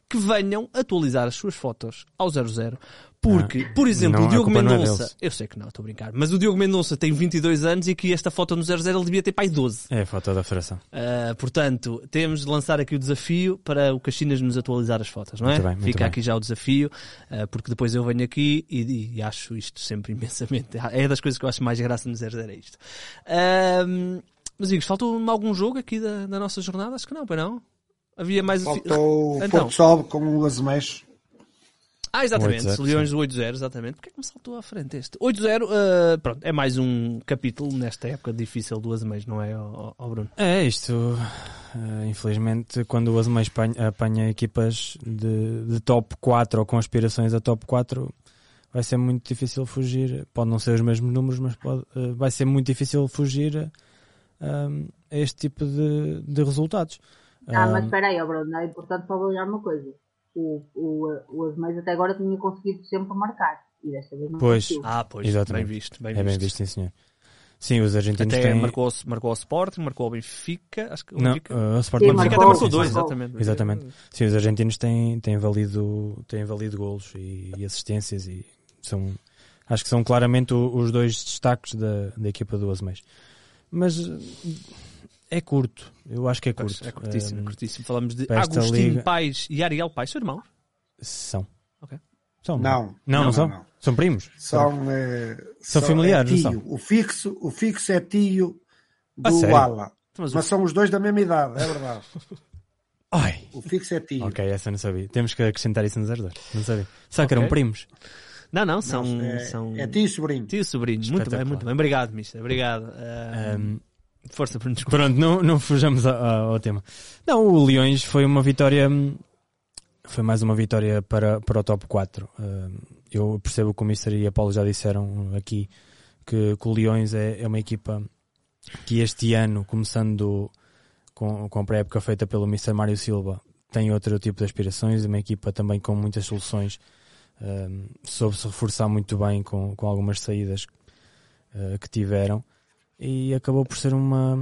que venham atualizar as suas fotos ao 00. Porque, por exemplo, não, o Diogo é Mendonça, deles. eu sei que não, estou a brincar, mas o Diogo Mendonça tem 22 anos e aqui esta foto no 00 ele devia ter pai 12. É a foto da federação. Uh, portanto, temos de lançar aqui o desafio para o Caxinas nos atualizar as fotos, não é? Muito bem, muito Fica bem. aqui já o desafio, uh, porque depois eu venho aqui e, e acho isto sempre imensamente. É das coisas que eu acho mais graça no 00 é isto. Um, mas amigos, faltou algum jogo aqui da, da nossa jornada? Acho que não, pois não? Havia mais. Faltou o Então. Porto Sol com o Azemesh. Ah, exatamente, 8-0, Leões do 8-0, exatamente. Porquê que me saltou à frente este? 8-0, uh, pronto, é mais um capítulo nesta época difícil do Azemeiros, não é, ó, ó Bruno? É isto. eh, infelizmente, quando o Azemais apanha, apanha equipas de, de top 4 ou com aspirações a top 4, vai ser muito difícil fugir. Pode não ser os mesmos números, mas pode, eh, vai ser muito difícil fugir a, a este tipo de, de resultados. Ah, mas Um, espera aí, ó Bruno, é importante só olhar uma coisa. O, o, o até agora tinha conseguido sempre marcar. E desta vez não Pois. conseguiu. Ah, pois, Exatamente. bem visto, bem é visto. bem visto, sim, senhor. Sim, os argentinos Até têm. marcou, marcou o Sporting, marcou o Benfica. Acho que o Não, Benfica, uh, o Sporting Sim, marcou, até marcou dois, exatamente. Exatamente. Sim, os argentinos têm, têm, valido, têm valido golos e, e assistências e são, acho que são claramente os dois destaques da, da equipa do Azeméis. Mas é curto, eu acho que é curto. é curtíssimo, Um, curtíssimo. Falamos de Agostinho liga- Pais e Ariel Pais, são irmãos. São. Ok. São. Não. Não, não, são? não. São primos? São, eh, São familiares, é não tio. O fixo, o fixo é tio do sério? Ala. Mas, mas são os dois da mesma idade, é verdade. Ai. O fixo é tio. Ok, essa eu não sabia. Temos que acrescentar isso nos herdeiros. Não sabia. Só que okay. eram primos. Não, não, são. Não, é, são... é tio e sobrinho. Tio e sobrinho. Muito bem, muito bem. Obrigado, Mister. Obrigado. Um, força para nos Pronto, não, não fujamos ao, ao, tema. Não, o Leões foi uma vitória. Foi mais uma vitória para, para o top 4. Uh, eu percebo que o Mister e a Paulo já disseram aqui que, que o Leões é, é uma equipa que este ano, começando com, com a pré-época feita pelo Mr. Mário Silva, tem outro tipo de aspirações, uma equipa também com muitas soluções um, soube se reforçar muito bem com, com algumas saídas uh, que tiveram e acabou por ser uma.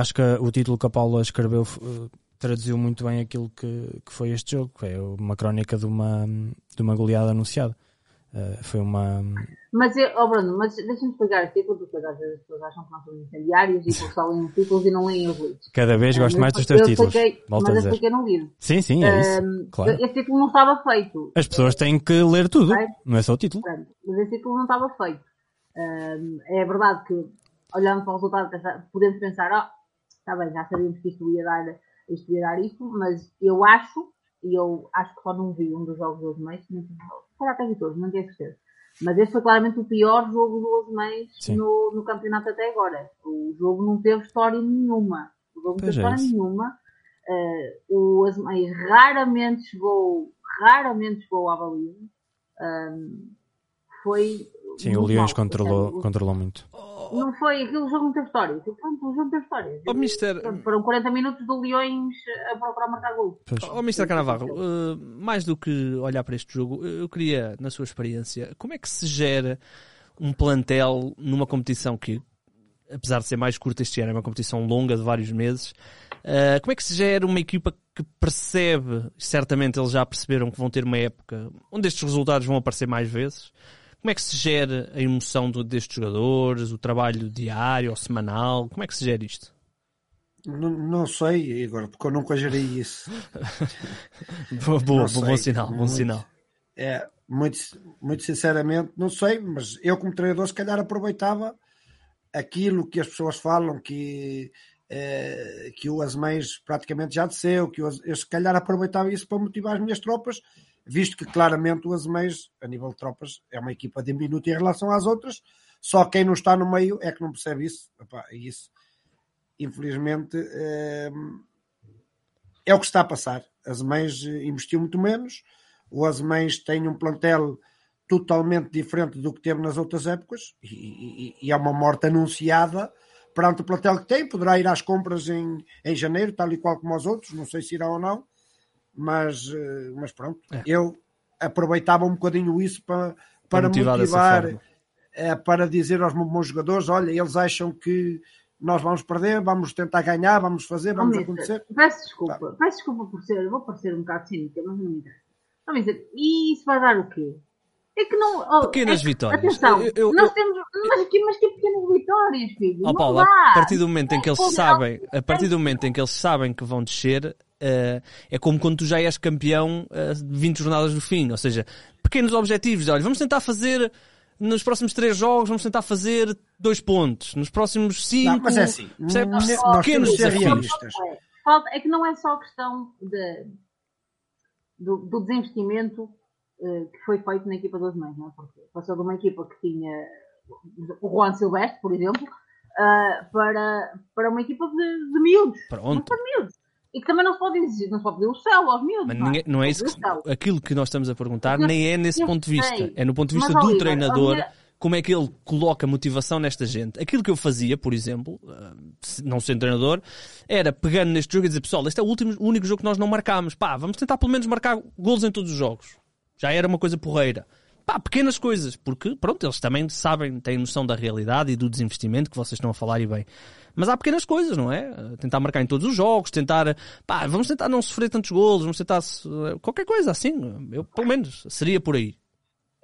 Acho que o título que a Paula escreveu uh, traduziu muito bem aquilo que, que foi este jogo, que é uma crónica de uma, de uma goleada anunciada. Uh, foi uma. Mas, oh Bruno, mas deixa-me explicar aqui, porque depois às vezes as pessoas acham que nós somos incendiários e que só leem os títulos e não leem os livros. Cada vez uh, gosto mais dos teus títulos. Expliquei, mas eu expliquei no livro. Sim, sim, é isso. Uh, claro. Esse título não estava feito. As pessoas têm que ler tudo, não é só o título. mas esse título não estava feito. é verdade que, olhando para o resultado, podemos pensar, oh, está bem, já sabíamos que isto ia dar isto, ia dar isto mas eu acho, e eu acho que só não vi um dos jogos dos meses, calhar vi todos, não tenho certeza. Mas esse foi claramente o pior jogo do Osmães no, no campeonato até agora. O jogo não teve história nenhuma. O jogo não teve é história nenhuma. Uh, o Osmães raramente chegou, raramente chegou à baliza. Um, foi. Sim, o Leões controlou, controlou muito. Não foi, aquele jogo não teve história. Pronto, o jogo não teve história. Oh, Mister... Foram 40 minutos do Leões a procurar marcar gol. Oh, Mister Canavarro, uh, mais do que olhar para este jogo, eu queria, na sua experiência, como é que se gera um plantel numa competição que, apesar de ser mais curta este ano, é uma competição longa de vários meses, uh, como é que se gera uma equipa que percebe, certamente eles já perceberam que vão ter uma época onde estes resultados vão aparecer mais vezes, como é que se gera a emoção do, destes jogadores, o trabalho diário ou semanal? Como é que se gera isto? Não, não sei, Igor, porque eu nunca gerei isso. boa, boa, bom sinal, bom muito, sinal. É, muito, muito sinceramente, não sei, mas eu como treinador se calhar aproveitava aquilo que as pessoas falam, que, é, que o Asmães praticamente já desceu, que eu, eu se calhar aproveitava isso para motivar as minhas tropas visto que claramente o Azeméis, a nível de tropas, é uma equipa diminuta em relação às outras, só quem não está no meio é que não percebe isso. Epá, isso, infelizmente, é, é o que está a passar. Azeméis investiu muito menos, o Azeméis tem um plantel totalmente diferente do que teve nas outras épocas e, e, e é uma morte anunciada perante o plantel que tem, poderá ir às compras em, em janeiro, tal e qual como os outros, não sei se irá ou não, mas, eh, mas pronto, é. eu aproveitava um bocadinho isso para, para motivar, é, para dizer aos meus jogadores: olha, eles acham que nós vamos perder, vamos tentar ganhar, vamos fazer, vamos acontecer. Peço desculpa, tá. peço desculpa por ser, vou parecer um bocado cínica, mas não me interessa. Vamos dizer, e isso vai dar o quê? É que não. Oh, pequenas é, vitórias. Atenção, eu, eu, nós temos. Mas que, mas que pequenas vitórias, filho? Oh, Paulo, a partir do momento em que eles sabem, a partir do momento em que eles sabem que vão descer, Uh, é como quando tu já és campeão uh, 20 jornadas do fim, ou seja, pequenos objetivos. Olha, vamos tentar fazer nos próximos três jogos, vamos tentar fazer dois pontos. Nos próximos cinco. Não, mas é assim? Nós pequenos desafios. Falta, é que não é só questão de, do, do desinvestimento uh, que foi feito na equipa dos mães, não é? Porque passou de uma equipa que tinha o Juan Silvestre, por exemplo, uh, para, para uma equipa de, de miúdos. Pronto. de miúdos. E que também não se pode dizer, não se pode pedir o céu aos miúdos. Mas ninguém, não é isso que, aquilo que nós estamos a perguntar, nem é nesse ponto de vista. É no ponto de vista mas, do Oliver, treinador. Minha... Como é que ele coloca motivação nesta gente? Aquilo que eu fazia, por exemplo, eh, não sendo treinador, era pegando neste jogo e dizer, pessoal, este é o, último, o único jogo que nós não marcámos. Pá, vamos tentar pelo menos marcar golos em todos os jogos. Já era uma coisa porreira pá, pequenas coisas, porque, pronto, eles também sabem, têm noção da realidade e do desinvestimento que vocês estão a falar e bem. Mas há pequenas coisas, não é? Tentar marcar em todos os jogos, tentar, pá, vamos tentar não sofrer tantos golos, vamos tentar qualquer coisa assim. Eu, pelo menos, seria por aí.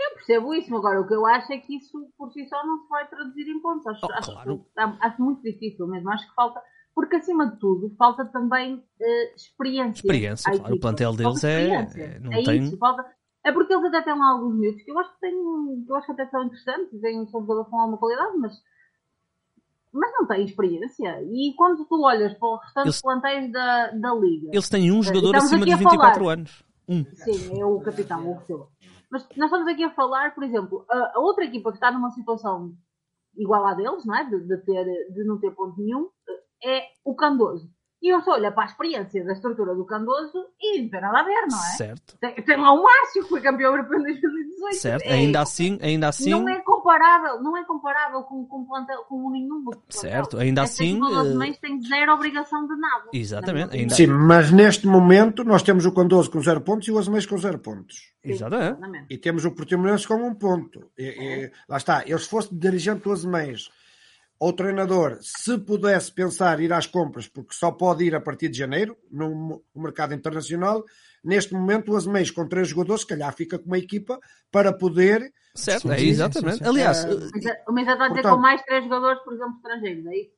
Eu percebo isso, agora o que eu acho é que isso por si só não se vai traduzir em pontos. Acho, oh, acho, claro. acho muito difícil mesmo. Acho que falta, porque acima de tudo, falta também uh, experiência. Experiência, claro. O plantel deles é, é. Não é tem... isso, falta. É porque eles até têm lá alguns miúdos que eu acho que têm, eu acho que até são interessantes, têm, são jogadores com alguma qualidade, mas mas não tem experiência. E quando tu olhas para os restantes Eles- plantéis da, da Liga. Eles têm um jogador acima de a 24 falar. anos. Um. Sim, é o capitão, o Silva. Mas nós estamos aqui a falar, por exemplo, a, a outra equipa que está numa situação igual à deles, não é? De, de ter, de não ter ponto nenhum, é o Candoso. E eu só olho para a experiência da estrutura do Candoso e não tem nada a ver, não é? Certo. Tem, tem lá o Márcio, que foi campeão europeu em 2018. Certo. É- Ainda assim, ainda assim. Não é comparável, não é comparável com, com, plantel, com nenhum outro plantel. Certo, ainda Esta assim, equipa dos eh, mães tem zero obrigação de nada. Exatamente, minha ainda- Sim, mas neste momento nós temos o Condoso com 0 pontos e o Azeméis com 0 pontos. Exatamente. Exatamente. E temos o Portimonense com um ponto. E- e- lá está, eu se fosse dirigente do Azeméis ou treinador, se pudesse pensar ir às compras, porque só pode ir a partir de janeiro, no mercado internacional, neste momento o Azeméis com três jogadores, se calhar fica com uma equipa para poder... Certo, é exatamente. sim, sim. Aliás, Eh, Mas, mas já está a dizer Portanto- com mais três jogadores, por exemplo, estrangeiros, é isso?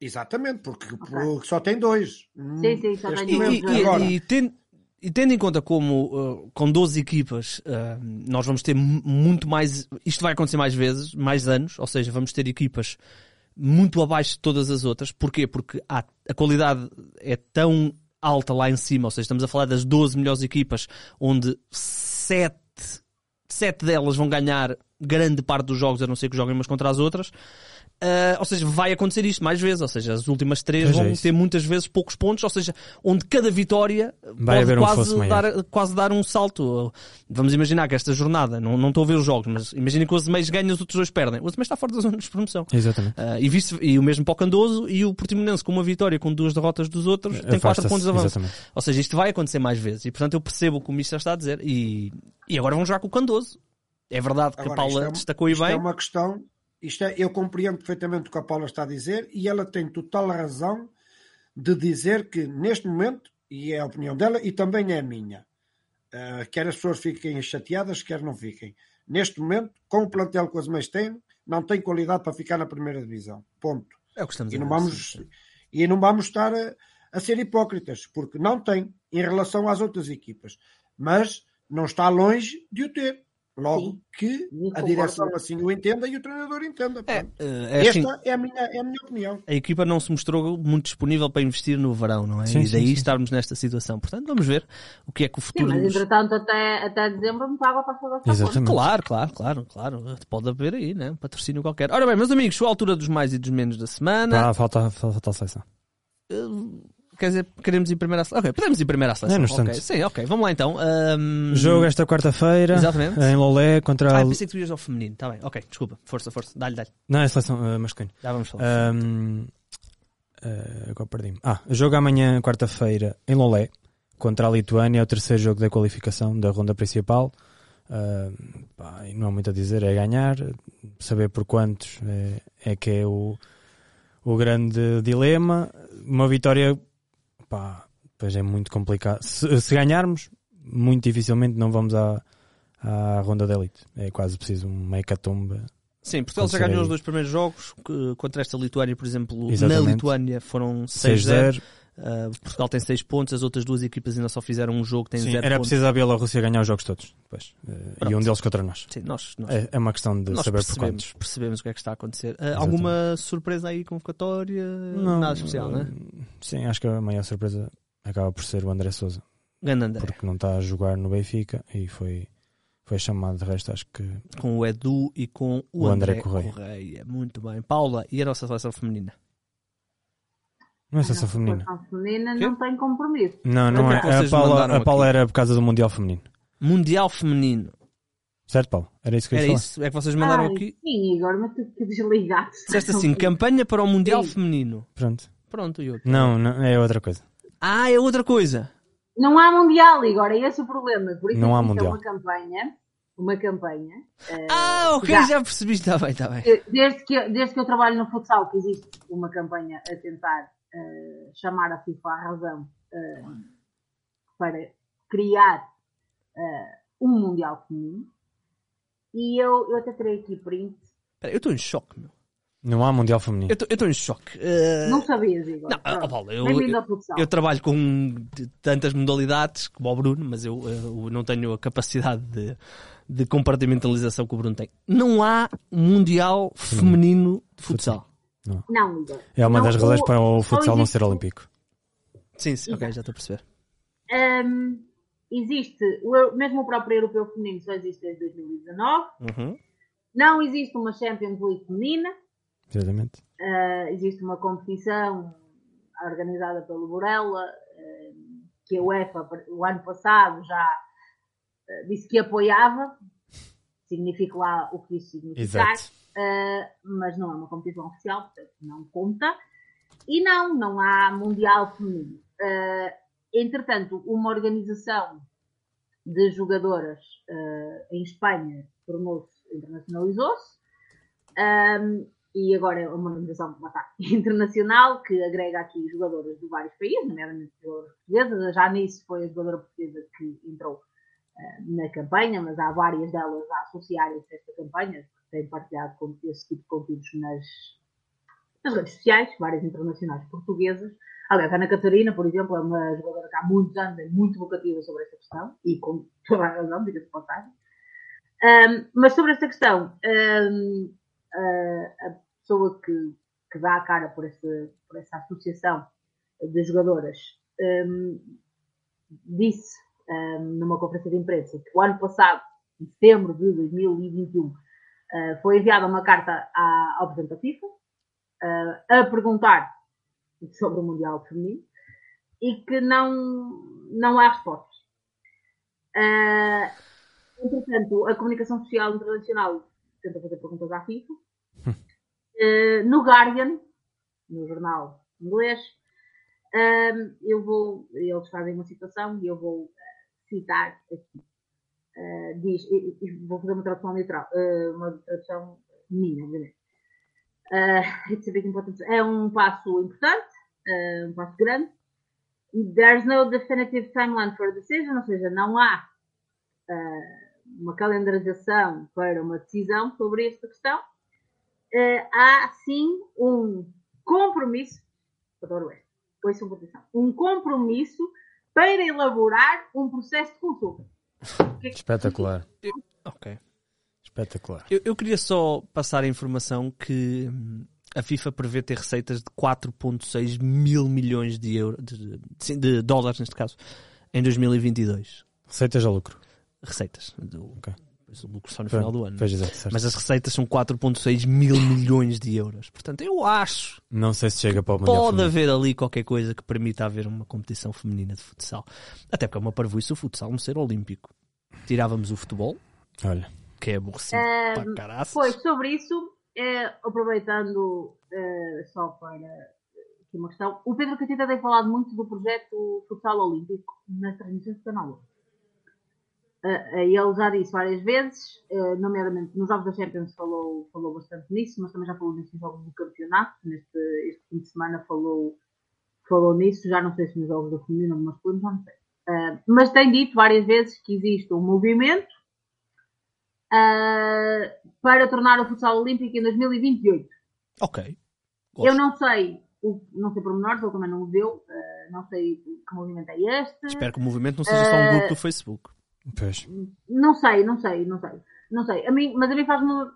Exatamente, porque, porque só tem dois. Sim, sim, só tem E, dois. e- e ten- e tendo em conta como uh, com 12 equipas uh, nós vamos ter mu- muito mais. Isto vai acontecer mais vezes, mais anos, ou seja, vamos ter equipas muito abaixo de todas as outras. Porquê? Porque há- a qualidade é tão alta lá em cima, ou seja, estamos a falar das 12 melhores equipas, onde 7, sete delas vão ganhar grande parte dos jogos, a não ser que joguem umas contra as outras. Uh, ou seja, vai acontecer isto mais vezes, ou seja, as últimas três Pois é vão isso. ter muitas vezes poucos pontos, ou seja, onde cada vitória Vai pode haver um quase, maior. dar, quase dar um salto. Vamos imaginar que esta jornada, não, não estou a ver os jogos, mas imagina que o Azeméis ganha e os outros dois perdem. O Azeméis está fora da zona de promoção. Exatamente. Uh, e, vice, e o mesmo para o Candoso e o Portimonense com uma vitória com duas derrotas dos outros tem quatro pontos de avanço. exatamente. Ou seja, isto vai acontecer mais vezes e portanto eu percebo o que o Mister está a dizer e, e agora vão jogar com o Candoso. É verdade que a Agora, Paula isto é um- destacou e isto bem. é uma questão. Isto é, eu compreendo perfeitamente o que a Paula está a dizer e ela tem total razão de dizer que neste momento, e é a opinião dela e também é a minha, eh, quer as pessoas fiquem chateadas, quer não fiquem. Neste momento, com o plantel que os meios têm, não tem qualidade para ficar na primeira divisão. Ponto. É o que estamos E a não vamos, e não vamos estar a, a ser hipócritas, porque não tem em relação às outras equipas. Mas não está longe de o ter. Logo Sim. que Sim, a concordo. assim o entenda e o treinador entenda. É, Pronto. é assim, Esta é a, minha, é a minha opinião. a equipa não se mostrou muito disponível para investir no verão, não é? Sim, e sim, daí sim. estarmos nesta situação. Portanto, vamos ver o que é que o Sim, futuro mas nos... entretanto até, até dezembro muita água passou da Exatamente. Claro, claro, claro, claro. Pode haver aí, né? Um patrocínio qualquer. Ora bem, meus amigos, chegou a altura dos mais e dos menos da semana. Ah, falta, falta, falta a seleção. Quer dizer, queremos ir primeiro à seleção? Ok, podemos ir primeiro à seleção. É, no ok. instante. Sim, ok, vamos lá então. Ahm, Jogo esta quarta-feira Exatamente. em Lolé contra Ah, a... pensei que tu ias ao feminino, está bem. Ok, desculpa, força, força. Dá-lhe, dá-lhe. Não, é seleção eh, masculina. Já vamos falar. Ahm, eh, agora perdi-me. Ah, jogo amanhã, quarta-feira, em Lolé, contra a Lituânia, é o terceiro jogo da qualificação da ronda principal. Ahm, pá, não há muito a dizer, é ganhar, saber por quantos é, é que é o, o grande dilema. Uma vitória, pá, pois é muito complicado. Se, se ganharmos, muito dificilmente não vamos à, à ronda da elite. É quase preciso uma hecatombe. Sim, Portugal já ganhou os dois primeiros jogos que- contra esta Lituânia, por exemplo. Exatamente. Na Lituânia foram 6-0. 6-0. Ah, Portugal tem 6 pontos, as outras duas equipas ainda só fizeram um jogo, Sim, 0 era pontos. preciso a Bielorrússia ganhar os jogos todos. Depois. Eh, e um deles contra nós. Sim, nós, nós, É, é uma questão de saber por quantos. percebemos o que é que está a acontecer. Exatamente. alguma surpresa aí, convocatória? Nada especial, né? Sim, acho que a maior surpresa acaba por ser o André Souza. Grande André. Porque não está a jogar no Benfica e foi, foi chamado. De resto, acho que Com o Edu e com o, O André, André Correia. Correia. Muito bem. Paula, e a nossa seleção feminina? Não é A seleção feminina. seleção feminina Quê? não tem compromisso. Não, não O que é. é A Paula, a Paula era por causa do Mundial Feminino. Mundial Feminino. Certo, Paulo? Era isso que eu ia Era falar. isso? É que vocês mandaram Ai, aqui? Sim, Igor, mas tu que desligaste. Disseste assim, campanha para o Mundial Sim. Feminino. Pronto. Pronto, e eu. Não, não, é outra coisa. Ah, é outra coisa. Não há Mundial, Igor, é esse o problema. Por isso Não há existe Mundial. uma campanha, uma campanha. eh, Ah, ok, já- já percebi. Está bem, está bem. Desde que, desde que eu trabalho no futsal, que existe uma campanha a tentar eh, chamar a FIFA à razão eh, para criar eh, um Mundial Feminino. E eu, eu até terei aqui print. Espera, eu estou em choque, meu. Não há Mundial Feminino. Eu estou- em choque. Eh, Não sabias, Igor? Não, ó, Paulo, eu- Bem-vindo ao futsal. Eu trabalho com tantas modalidades como o Bruno, mas eu, eu não tenho a capacidade de, de compartimentalização que o Bruno tem. Não há Mundial Feminino de futsal. Não. Não. É uma Não, das razões para o futsal não ser olímpico. Sim, sim, ok, já estou a perceber. Hum, existe, o mesmo o próprio europeu feminino só existe desde 2019. Uhum. Não existe uma Champions League feminina. Exatamente. Uh, existe uma competição organizada pelo Borella, uh, que a UEFA, o ano passado, já uh, disse que apoiava. Significa lá o que isso significar. Exato. Uh, mas não é uma competição oficial, portanto não conta. E não, não há Mundial Feminino. Uh, entretanto, uma organização de jogadoras uh, em Espanha tornou-se, internacionalizou-se. Um, e agora é uma organização está, internacional que agrega aqui jogadoras de vários países, nomeadamente jogadoras portuguesas. A Janice foi a jogadora portuguesa que entrou uh, na campanha, mas há várias delas a associarem-se a esta campanha, têm partilhado com esse tipo de conteúdos nas, nas redes sociais, várias internacionais portuguesas. Aliás, a Ana Catarina, por exemplo, é uma jogadora que há muitos anos é muito vocativa sobre esta questão, e com toda a razão, diga-se passagem. Um, mas sobre esta questão, um, a, a pessoa que, que, dá a cara por, esse, por essa associação de jogadoras um, disse numa conferência de imprensa que o ano passado, em setembro de 2021, uh, foi enviada uma carta à, ao Presidente da FIFA uh, a perguntar sobre o Mundial Feminino e que não, não há respostas. Uh, entretanto, a comunicação social internacional tenta fazer perguntas à FIFA. Uh, no Guardian, no jornal inglês, eu vou, eles fazem uma citação e eu vou citar aqui. Diz, e, e vou fazer uma tradução literal, uma tradução minha, obviamente. é um passo importante, um passo grande. There's no definitive timeline for a decision, ou seja, não há uh, uma calendarização para uma decisão sobre esta questão. Uh, há sim um compromisso, adoro esta, ouçam com atenção, um compromisso para elaborar um processo de consulta. Espetacular. Eu, ok. Espetacular. Eu, eu, queria só passar a informação que hum, a FIFA prevê ter receitas de 4,6 mil milhões de, euro, de, de, de, dólares, neste caso, em 2022. Receitas ou lucro? Receitas. Do, okay. O lucro só no final do ano. Pois, exato, mas as receitas são 4,6 mil milhões de euros. Portanto, eu acho. Não sei se chega para o Mundial Pode feminino. haver ali qualquer coisa que permita haver uma competição feminina de futsal. Até porque é uma parvoíce o futsal não ser olímpico. Tirávamos o futebol. Olha. Que é aborrecido um, para caraças. Pois, sobre isso, é, aproveitando é, só para aqui uma questão, o Pedro Catita tem falado muito do projeto Futsal Olímpico nas transmissões do canal. Uh, ele já disse várias vezes, uh, nomeadamente nos Jogos da Champions falou, falou bastante nisso, mas também já falou nisso nos Jogos do Campeonato. Neste este fim de semana falou, falou nisso, já não sei se nos Jogos do Feminino ou Masculino, já não sei. Uh, mas tem dito várias vezes que existe um movimento para tornar o futsal olímpico em 2028. Ok. Gosto. Eu não sei, não sei pormenores, ele também não o deu, não sei que movimento é este. Espero que o movimento não seja só um grupo do Facebook. Pois. Não sei, não sei, não sei. Não sei. A mim, mas a mim faz-me uh,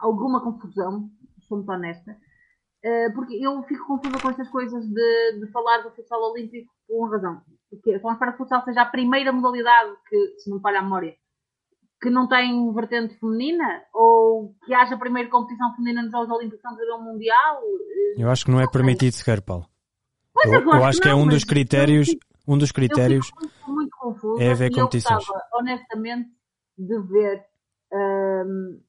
alguma confusão, sou muito honesta, uh, porque eu fico confusa com estas coisas de, de falar do futsal olímpico por uma razão. Porque espera que o futsal seja a primeira modalidade que, se não me falha a memória, que não tem vertente feminina, ou que haja a primeira competição feminina nos Jogos Olímpicos antes um Mundial. Eu acho que não é permitido sequer, Paulo. Pois eu, eu, eu acho que é um dos critérios. Um dos critérios muito, muito confuso, é haver e competições. Eu gostava, honestamente, de ver um,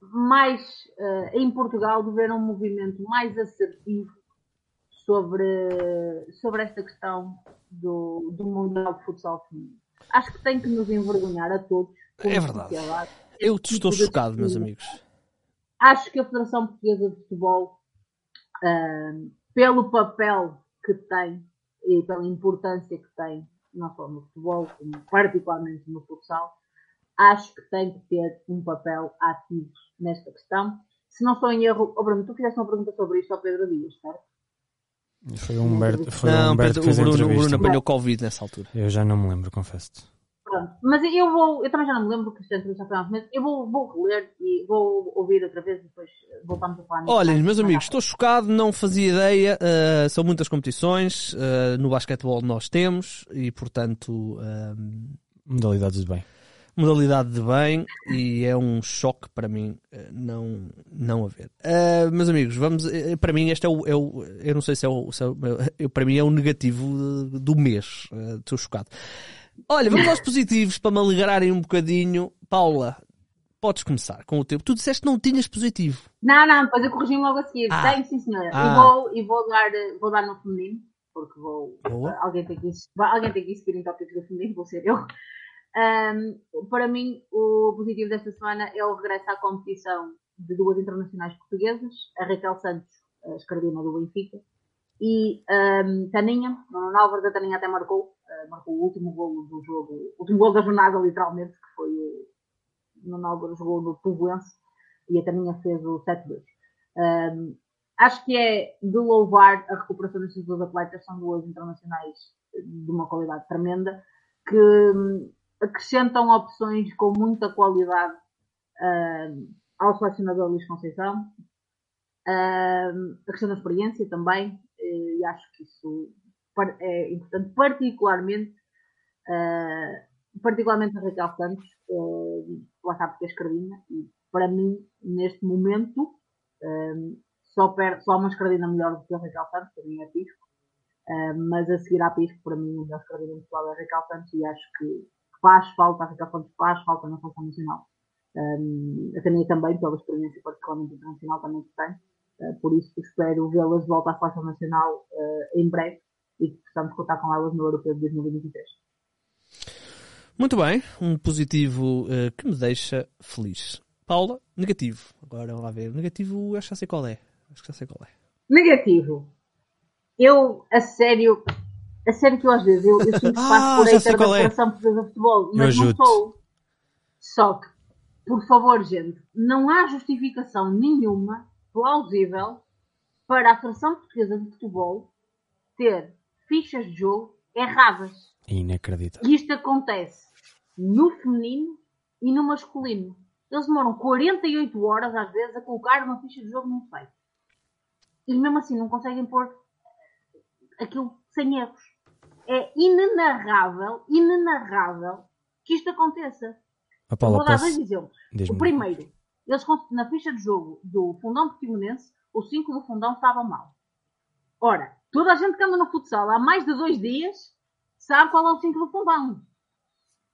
mais uh, em Portugal, de ver um movimento mais assertivo sobre, sobre esta questão do, do Mundial de Futsal Feminino. Acho que tem que nos envergonhar a todos. É verdade. Eu te estou tipo chocado, meus amigos. Acho que a Federação Portuguesa de Futebol, uh, pelo papel que tem e pela importância que tem, não só no futebol, como particularmente no futsal, acho que tem que ter um papel ativo nesta questão. Se não estou em erro, oh Bruno, tu fizeste uma pergunta sobre isto ao Pedro Dias, certo? Foi o Humberto, foi não, o Humberto Pedro, que fez o a Bruno, o entrevista. Bruno apanhou Covid nessa altura. Eu já não me lembro, confesso-te. Pronto. Mas eu vou, eu também já não me lembro que isto já foi há uns meses, eu vou, vou reler e vou ouvir outra vez e depois voltamos a falar. Olhem, meus amigos, estou chocado, não fazia ideia, uh, são muitas competições, uh, no basquetebol nós temos e portanto... Uh, Modalidades de bem. Modalidade de bem e é um choque para mim não, não haver. meus amigos, vamos, para mim este é o, é o, eu não sei se é o, se é o para mim é o negativo do mês, estou chocado. Olha, vamos aos positivos para me alegrarem um bocadinho. Paula, podes começar com o teu. Tu disseste que não tinhas positivo. Não, não, depois eu corrigi logo a seguir. Ah. Tenho, sim, senhora. Ah. E, vou, e vou, dar, vou dar no feminino, porque vou. Alguém tem, que, alguém tem que seguir em tópicos do feminino, vou ser eu. Um, para mim, o positivo desta semana é o regresso à competição de duas internacionais portuguesas, a Raquel Santos, a escardina do Benfica, e um, Taninha, Nuno Álvares, a Taninha até marcou, uh, marcou o último golo do jogo, o último golo da jornada, literalmente, que foi o Nuno Álvares jogou no Tubuense e a Taninha fez o 7-2. Um, acho que é de louvar a recuperação destes dois atletas, são duas internacionais de uma qualidade tremenda, que um, acrescentam opções com muita qualidade ao selecionador Luís Conceição. Uh, acrescentam experiência também, e acho que isso é importante, particularmente, uh, particularmente a Raquel Santos, uh, lá está porque é escardina, e para mim, neste momento, um, só, per, só uma escardina melhor do que a Raquel Santos, para mim é Pisco, uh, mas a seguir à Pisco, para mim, a melhor escardina pessoal é a Raquel Santos, e acho que faz falta, a Raquel Santos faz falta na função nacional. Um, a Tânia também, pela experiência particularmente internacional, também que tem. Eh, por isso espero vê-las de volta à seleção nacional uh, em breve e que possamos contar com elas no Europeu de 2023. Muito bem, um positivo uh, que me deixa feliz. Paula, negativo. Agora vamos lá ver. Negativo, acho que já sei qual é. Acho que já sei qual é. Negativo. Eu, a sério, a sério que eu às vezes eu, eu sinto que faço ah, por hater da é. Federação Portuguesa de Futebol, mas não sou. Só que, por favor, gente, não há justificação nenhuma plausível para a Federação Portuguesa de Futebol ter fichas de jogo erradas. Inacreditável. E isto acontece no feminino e no masculino. Eles demoram 48 horas, às vezes, a colocar uma ficha de jogo no site. E mesmo assim não conseguem pôr aquilo sem erros. É inenarrável, inenarrável que isto aconteça. Paula, Vou dar dois exemplos. O primeiro, eles, na ficha de jogo do fundão portimonense, o 5 do fundão estava mal. Ora, toda a gente que anda no futsal há mais de dois dias sabe qual é o 5 do fundão.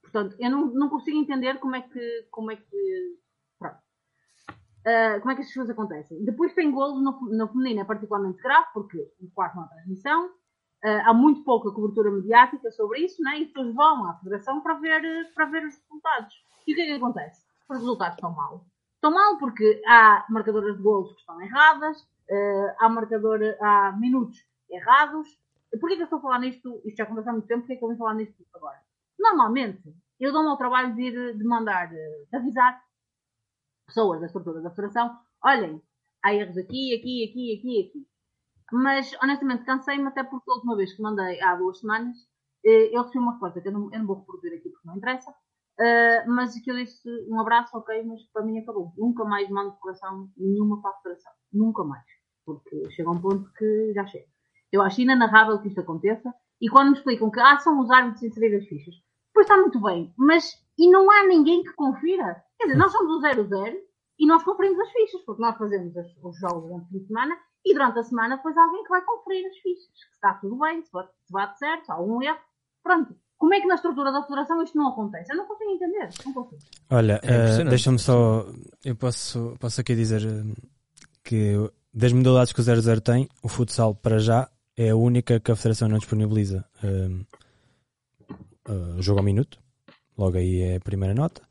Portanto, eu não, não consigo entender como é que. Como é que. Pronto. Uh, como é que estas coisas acontecem? Depois tem golos no, no feminino, é particularmente grave, porque quase não há transmissão. Uh, há muito pouca cobertura mediática sobre isso, né? e depois vão à federação para ver, para ver os resultados. E o que é que acontece? Os resultados estão maus estão mal porque há marcadoras de golos que estão erradas, uh, há, marcador, há minutos errados. Porquê que eu estou a falar nisto? Isto já aconteceu há muito tempo, porquê que eu vim falar nisto agora? Normalmente, eu dou-me ao trabalho de, ir, de mandar, eh, de avisar pessoas da estrutura da federação, olhem, há erros aqui, aqui, aqui, aqui, aqui. Mas, honestamente, cansei-me até porque a última vez que mandei, há duas semanas, eh, eu recebi uma coisa que eu não, eu não vou reproduzir aqui porque não interessa, Uh, mas que eu disse um abraço, ok, mas para mim acabou. Nunca mais mando declaração nenhuma para a federação. Nunca mais. Porque chega um ponto que já chega. Eu acho inanarrável que isto aconteça. E quando me explicam que ah, são os árbitros a inserir as fichas, pois está muito bem, mas e não há ninguém que confira? Quer dizer, nós somos o 0-0 e nós conferimos as fichas, porque nós fazemos as, os jogos durante a fim de semana e durante a semana depois alguém que vai conferir as fichas, que está tudo bem, se bate, se bate certo, se há algum erro, pronto. Como é que na estrutura da federação isto não acontece? Eu não consigo entender. Não consigo. Olha, é uh, deixa-me só. Eu posso, posso aqui dizer eh, que das modalidades que o 00 tem, o futsal para já é a única que a federação não disponibiliza. Uh, uh, jogo ao minuto, logo aí é a primeira nota.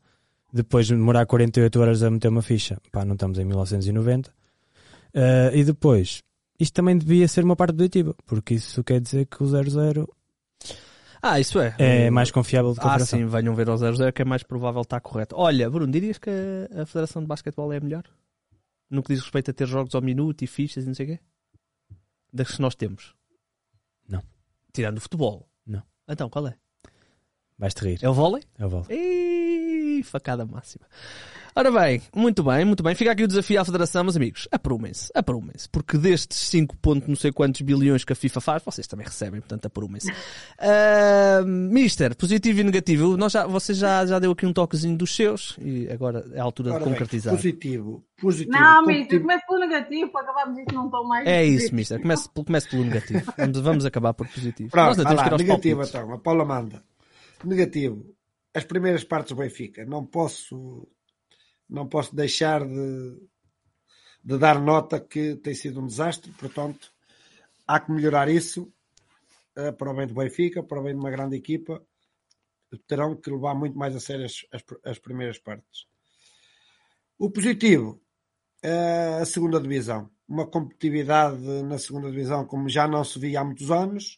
Depois de demorar 48 horas a meter uma ficha, pá, não estamos em 1990. Uh, e depois, isto também devia ser uma parte positiva, porque isso quer dizer que o 00 ah, isso é. É mais confiável do que a Ah, sim, venham ver ao 0-0 que é mais provável estar correto. Olha, Bruno, dirias que a Federação de Basquetebol é a melhor? No que diz respeito a ter jogos ao minuto e fichas e não sei o quê? Das que nós temos? Não. Tirando o futebol? Não. Então, qual é? Vais-te rir. É o vôlei? É o vôlei. Ih, facada máxima. Ora bem, muito bem, muito bem. Fica aqui o desafio à Federação, meus amigos. Aprumem-se, aprumem-se. Porque destes 5 pontos não sei quantos bilhões que a FIFA faz, vocês também recebem, portanto aprumem-se. Uh, Mister, positivo e negativo. Nós já, você já, já deu aqui um toquezinho dos seus e agora é a altura Ora de bem, concretizar. positivo, positivo. Não, Mister, comece pelo negativo para acabarmos isto num tom mais. É isso, positivo. Mister. Comece, comece pelo negativo. Vamos, vamos acabar por positivo. Pronto, Nós ainda temos que ir lá, aos negativo palpites. então, a Paula manda. Negativo, as primeiras partes do Benfica. Não posso, não posso deixar de, de dar nota que tem sido um desastre, portanto, há que melhorar isso eh, para o bem do Benfica, para o bem de uma grande equipa. Terão que levar muito mais a sério as, as, as primeiras partes. O positivo, eh, a segunda divisão. Uma competitividade na segunda divisão como já não se via há muitos anos.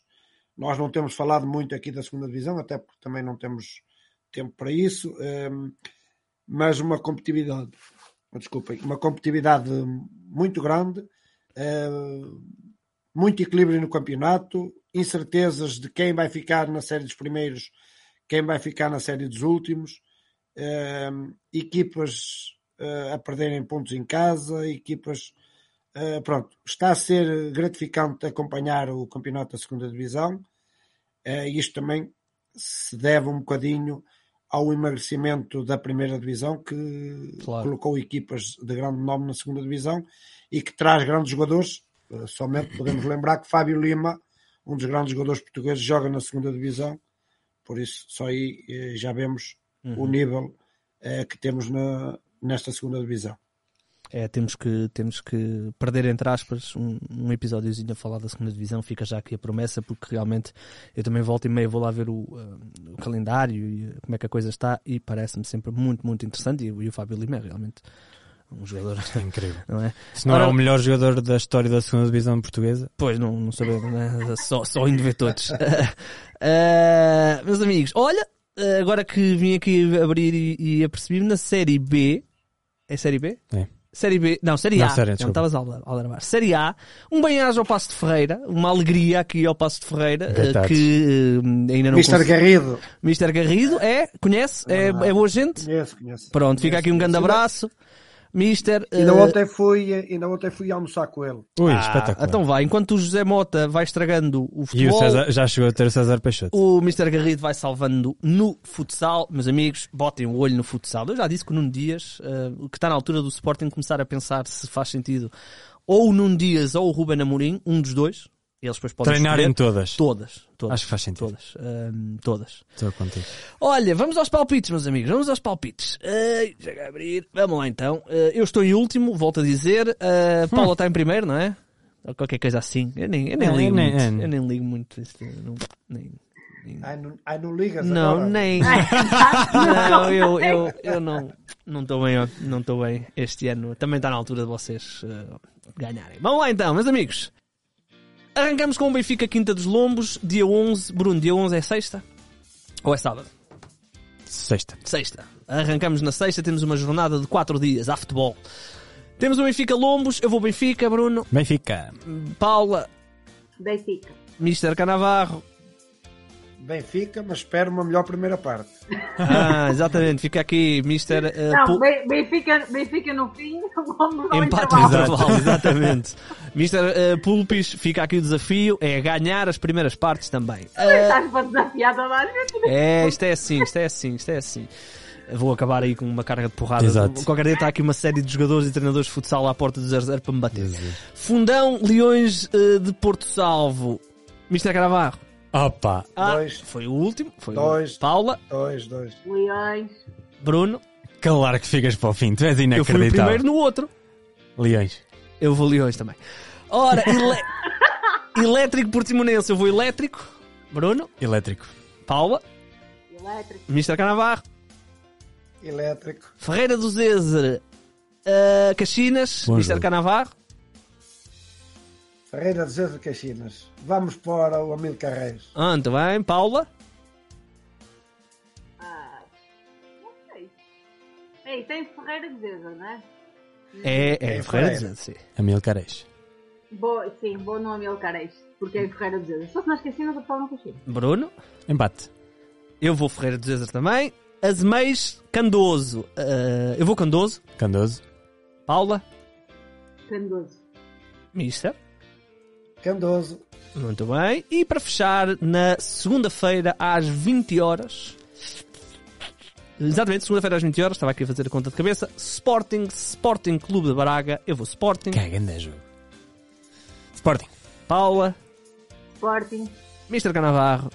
Nós não temos falado muito aqui da segunda divisão, até porque também não temos tempo para isso, ehm, mas uma competitividade, desculpem, uma competitividade muito grande, eh, muito equilíbrio no campeonato, incertezas de quem vai ficar na série dos primeiros, quem vai ficar na série dos últimos, ehm, equipas eh, a perderem pontos em casa, equipas Uh, pronto, está a ser gratificante acompanhar o campeonato da segunda divisão. Uh, isto também se deve um bocadinho ao emagrecimento da primeira divisão, que Claro. colocou equipas de grande nome na segunda divisão e que traz grandes jogadores. Uh, somente podemos lembrar que Fábio Lima, um dos grandes jogadores portugueses, joga na segunda divisão. Por isso, só aí eh, já vemos o Uhum. nível eh, que temos na, nesta segunda divisão. É, temos que, temos que perder, entre aspas, um, um episódiozinho a falar da segunda divisão. Fica já aqui a promessa, porque realmente eu também volto e meia vou lá ver o, uh, o calendário e uh, como é que a coisa está. E parece-me sempre muito, muito interessante. E, o- e o Fábio Lima é realmente um jogador Incrível. não é? Se não Ora- é o melhor jogador da história da segunda divisão portuguesa, Pois, não, não sabemos, né? só, só indo ver todos. Ah, meus amigos, olha, ah, agora que vim aqui abrir e, e apercebi-me na Série B. É Série B? É. Série B, não, Série Não, A. série, não estavas a aldrabar. Série A, um bem-aja ao Passo de Ferreira, uma alegria aqui ao Passo de Ferreira, ah, Coitados. que ah, ainda não Mr. consegui- Garrido, Mr. Garrido, é? Conhece? É, é boa gente? conheço, conheço. Pronto, fica aqui um grande abraço. Mister. Ainda ah, ontem, fui, ainda ontem fui almoçar com ele. ui, ah, espetacular. Então vai, enquanto o José Mota vai estragando o e o futebol. César, já chegou a ter o César Peixoto. O Mr. Garrido vai salvando no futsal. Meus amigos, botem o olho no futsal. Eu já disse que o Nuno Dias, eh, que está na altura do Sporting começar a pensar se faz sentido ou o Nuno Dias ou o Ruben Amorim, um dos dois. Eles depois podem Treinarem todas. Todas, todas. Acho que faz sentido. Todas. ehm, todas. Estou contigo. Olha, vamos aos palpites, meus amigos. Vamos aos palpites. Ai, chega a abrir. Vamos lá então. Eh, eu estou em último, volto a dizer. Uh, Paula está em primeiro, não é? Ou qualquer coisa assim. Eu nem, eu nem É, ligo nem- muito. é. Eu nem ligo muito. Isto, não, nem, nem- Ai, não, ai, não ligas não, agora? nem. não, eu, eu, eu não não estou bem, não estou bem este ano. Também está na altura de vocês eh, ganharem. Vamos lá então, meus amigos. Arrancamos com o Benfica Quinta dos Lombos, dia 11. Bruno, dia 11 é sexta? Ou é sábado? Sexta. Sexta. Arrancamos na sexta, temos uma jornada de 4 dias, há futebol. Temos o Benfica Lombos, eu vou Benfica, Bruno, Benfica. Paula, Benfica. Mr. Canavarro. Benfica, mas espero uma melhor primeira parte. Ah, exatamente, fica aqui Mr. eh, Não, Pu- Ben- Benfica, Benfica no fim, vamos ao Empate intervalo. intervalo, exatamente. Mr. eh, Pulpis, fica aqui o desafio, é ganhar as primeiras partes também. Eh, Estás para desafiar toda a gente. é, isto é assim, isto é assim, isto é assim. Vou acabar aí com uma carga de porrada. Exato. Qualquer dia está aqui uma série de jogadores e treinadores de futsal à porta do 0-0 para me bater. Fundão Leões eh, de Porto Salvo. Mr. Caravarro. Opa. Ah, Dois. Foi o último. Foi o Dois. Paula, Dois, dois. Leões. Bruno. Claro que ficas para o fim. Tu és Eu fui o inacreditável. primeiro no outro. Leões. Eu vou Leões também. Ora, ele... elétrico Portimonense, eu vou elétrico. Bruno, Elétrico. Paula, Elétrico. Mr. Canavarro, Elétrico. Ferreira do Zezer, uh, Caxinas, jogo. Canavarro, Ferreira de Zé de Caxinas. Vamos para o Amílcar Reis. muito bem, Paula, Ah, não sei. Ei, tem Ferreira de Veza, não é? é, é, É Ferreira Ferreira. Zezer, sim. Amil Careis. Boa, sim, bom nome ele Careis. Porque é Ferreira de Veza. Só se mas eu falo no Caxinas. Bruno, Empate. Eu vou Ferreira de Zezer também. Azeméis, Candoso. Uh, eu vou Candoso. Candoso. Paula. Candoso. Mister. Candoso. Muito bem. E para fechar, na segunda-feira, às 20 horas. Exatamente, segunda-feira às 20 horas, estava aqui a fazer a conta de cabeça. Sporting, Sporting Clube de Braga. Eu vou Sporting. Caga, jogo. Sporting. Paula. Sporting. Mr. Canavarro.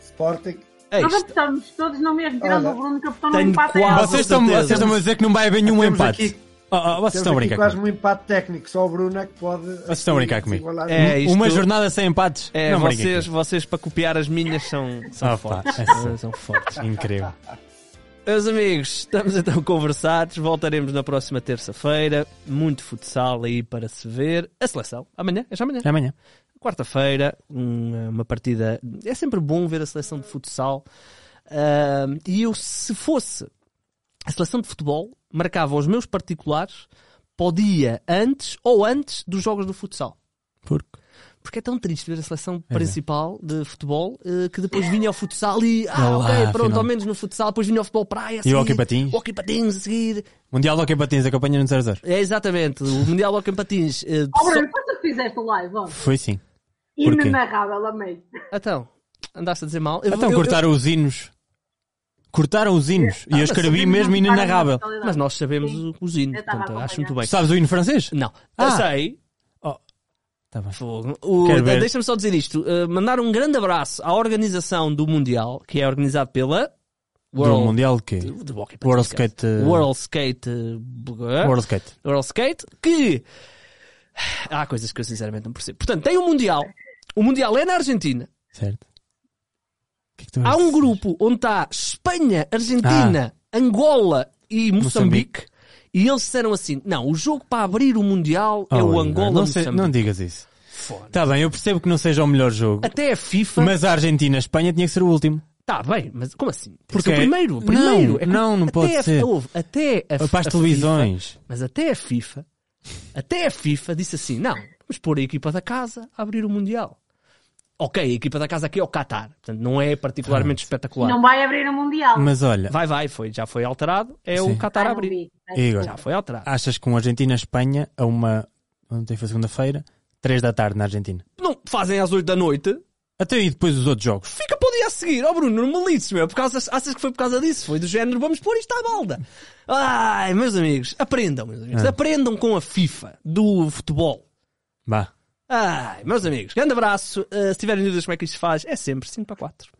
Sporting. Ei, Nós apostamos todos no mesmo, tirando Olha, o Bruno que apostou no tenho empate. quase- Vocês estão, certeza. vocês estão a dizer que não vai haver nenhum Temos empate. aqui- Oh, oh, vocês estão a brincar quase comigo. um empate técnico, só o Bruno é que pode. Vocês estão a brincar comigo. É, isto- Uma jornada sem empates. É, não vocês, vocês para copiar as minhas são, são pá, fortes. é sério. são fortes. Incrível. Meus amigos, estamos então conversados. Voltaremos na próxima terça-feira. Muito futsal aí para se ver. A seleção. Amanhã? É já amanhã. É amanhã. Quarta-feira, um- uma partida. É sempre bom ver a seleção de futsal. Ahm, e eu, se fosse a seleção de futebol, marcava os meus particulares para o dia antes ou antes dos jogos do futsal. Porque Porque é tão triste ver a seleção é. principal de futebol eh, que depois vinha ao futsal e. Ah, Olha lá, ok, pronto, afinal. ao menos no futsal. Depois vinha ao futebol praia. E o hockey patins? O hockey patins a seguir. Mundial de Hockey Patins, a campanha no 0-0. É exatamente. O Mundial de Hockey patins. eh, Oh, Bruno, que fizeste o live, ó. Foi sim. Inenarrável, amei. Então, andaste a dizer mal. Eu- Então eu- cortaram os hinos. Cortaram os hinos. E eu mas escrevi mesmo inenarrável. Mas nós sabemos Sim. os hinos, portanto, acho muito bem. Sabes o hino francês? Não, Ah. eu sei. Tá bem. Fogo. O- Quero ver. Deixa-me só dizer isto. uh, mandar um grande abraço à organização do Mundial, que é organizado pela Do Mundial de quê? do- do hockey World patins, Skate. uh, World Skate. uh, World Skate. World Skate, que há coisas que eu sinceramente não percebo. Portanto, tem o Mundial. O Mundial é na Argentina. Certo. O que é que Há um grupo onde está Espanha, Argentina, Angola e Moçambique. Moçambique. E eles disseram assim: não, o jogo para abrir o Mundial é Oh, o Igor, Angola não, sei- não digas isso. Foda. Tá bem, eu percebo que não seja o melhor jogo. Até a FIFA. Mas a Argentina-Espanha tinha que ser o último. Tá bem, mas como assim? Tem Porque o primeiro. o não, primeiro. É que não, não até pode a- ser. houve- até a, Para as a televisões. FIFA, mas até a FIFA, até a FIFA disse assim: não, vamos pôr a equipa da casa a abrir o Mundial. Ok, a equipa da casa aqui é o Qatar, portanto não é particularmente espetacular. Não vai abrir o Mundial. Mas olha, Vai, vai, foi, já foi alterado, é Sim. o Qatar a Ah, abrir. Igor. Já foi alterado. achas que um Argentina-Espanha a uma. Ontem foi segunda-feira, 3 da tarde na Argentina. Não fazem às 8 da noite, Até aí depois os outros jogos. fica para o dia a seguir. Ó Bruno, normalices, meu. Por causa, achas que foi por causa disso? Foi do género, vamos pôr isto à balda. Ai, meus amigos, aprendam, meus amigos. Ah. Aprendam com a FIFA do futebol. Vá. Ai, meus amigos, grande abraço. Uh, se tiverem dúvidas como é que isto se faz, é sempre 5 para 4.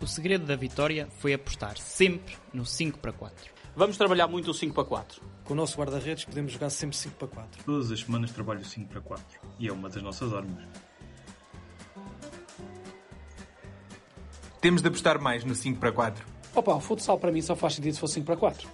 O segredo da vitória foi apostar sempre no 5 para 4. Vamos trabalhar muito o 5 para 4. Com o nosso guarda-redes podemos jogar sempre 5 para 4. Todas as semanas trabalho 5 para 4 e é uma das nossas armas. Temos de apostar mais no 5 para 4. Opa, o futsal para mim só faz sentido se for 5 para 4.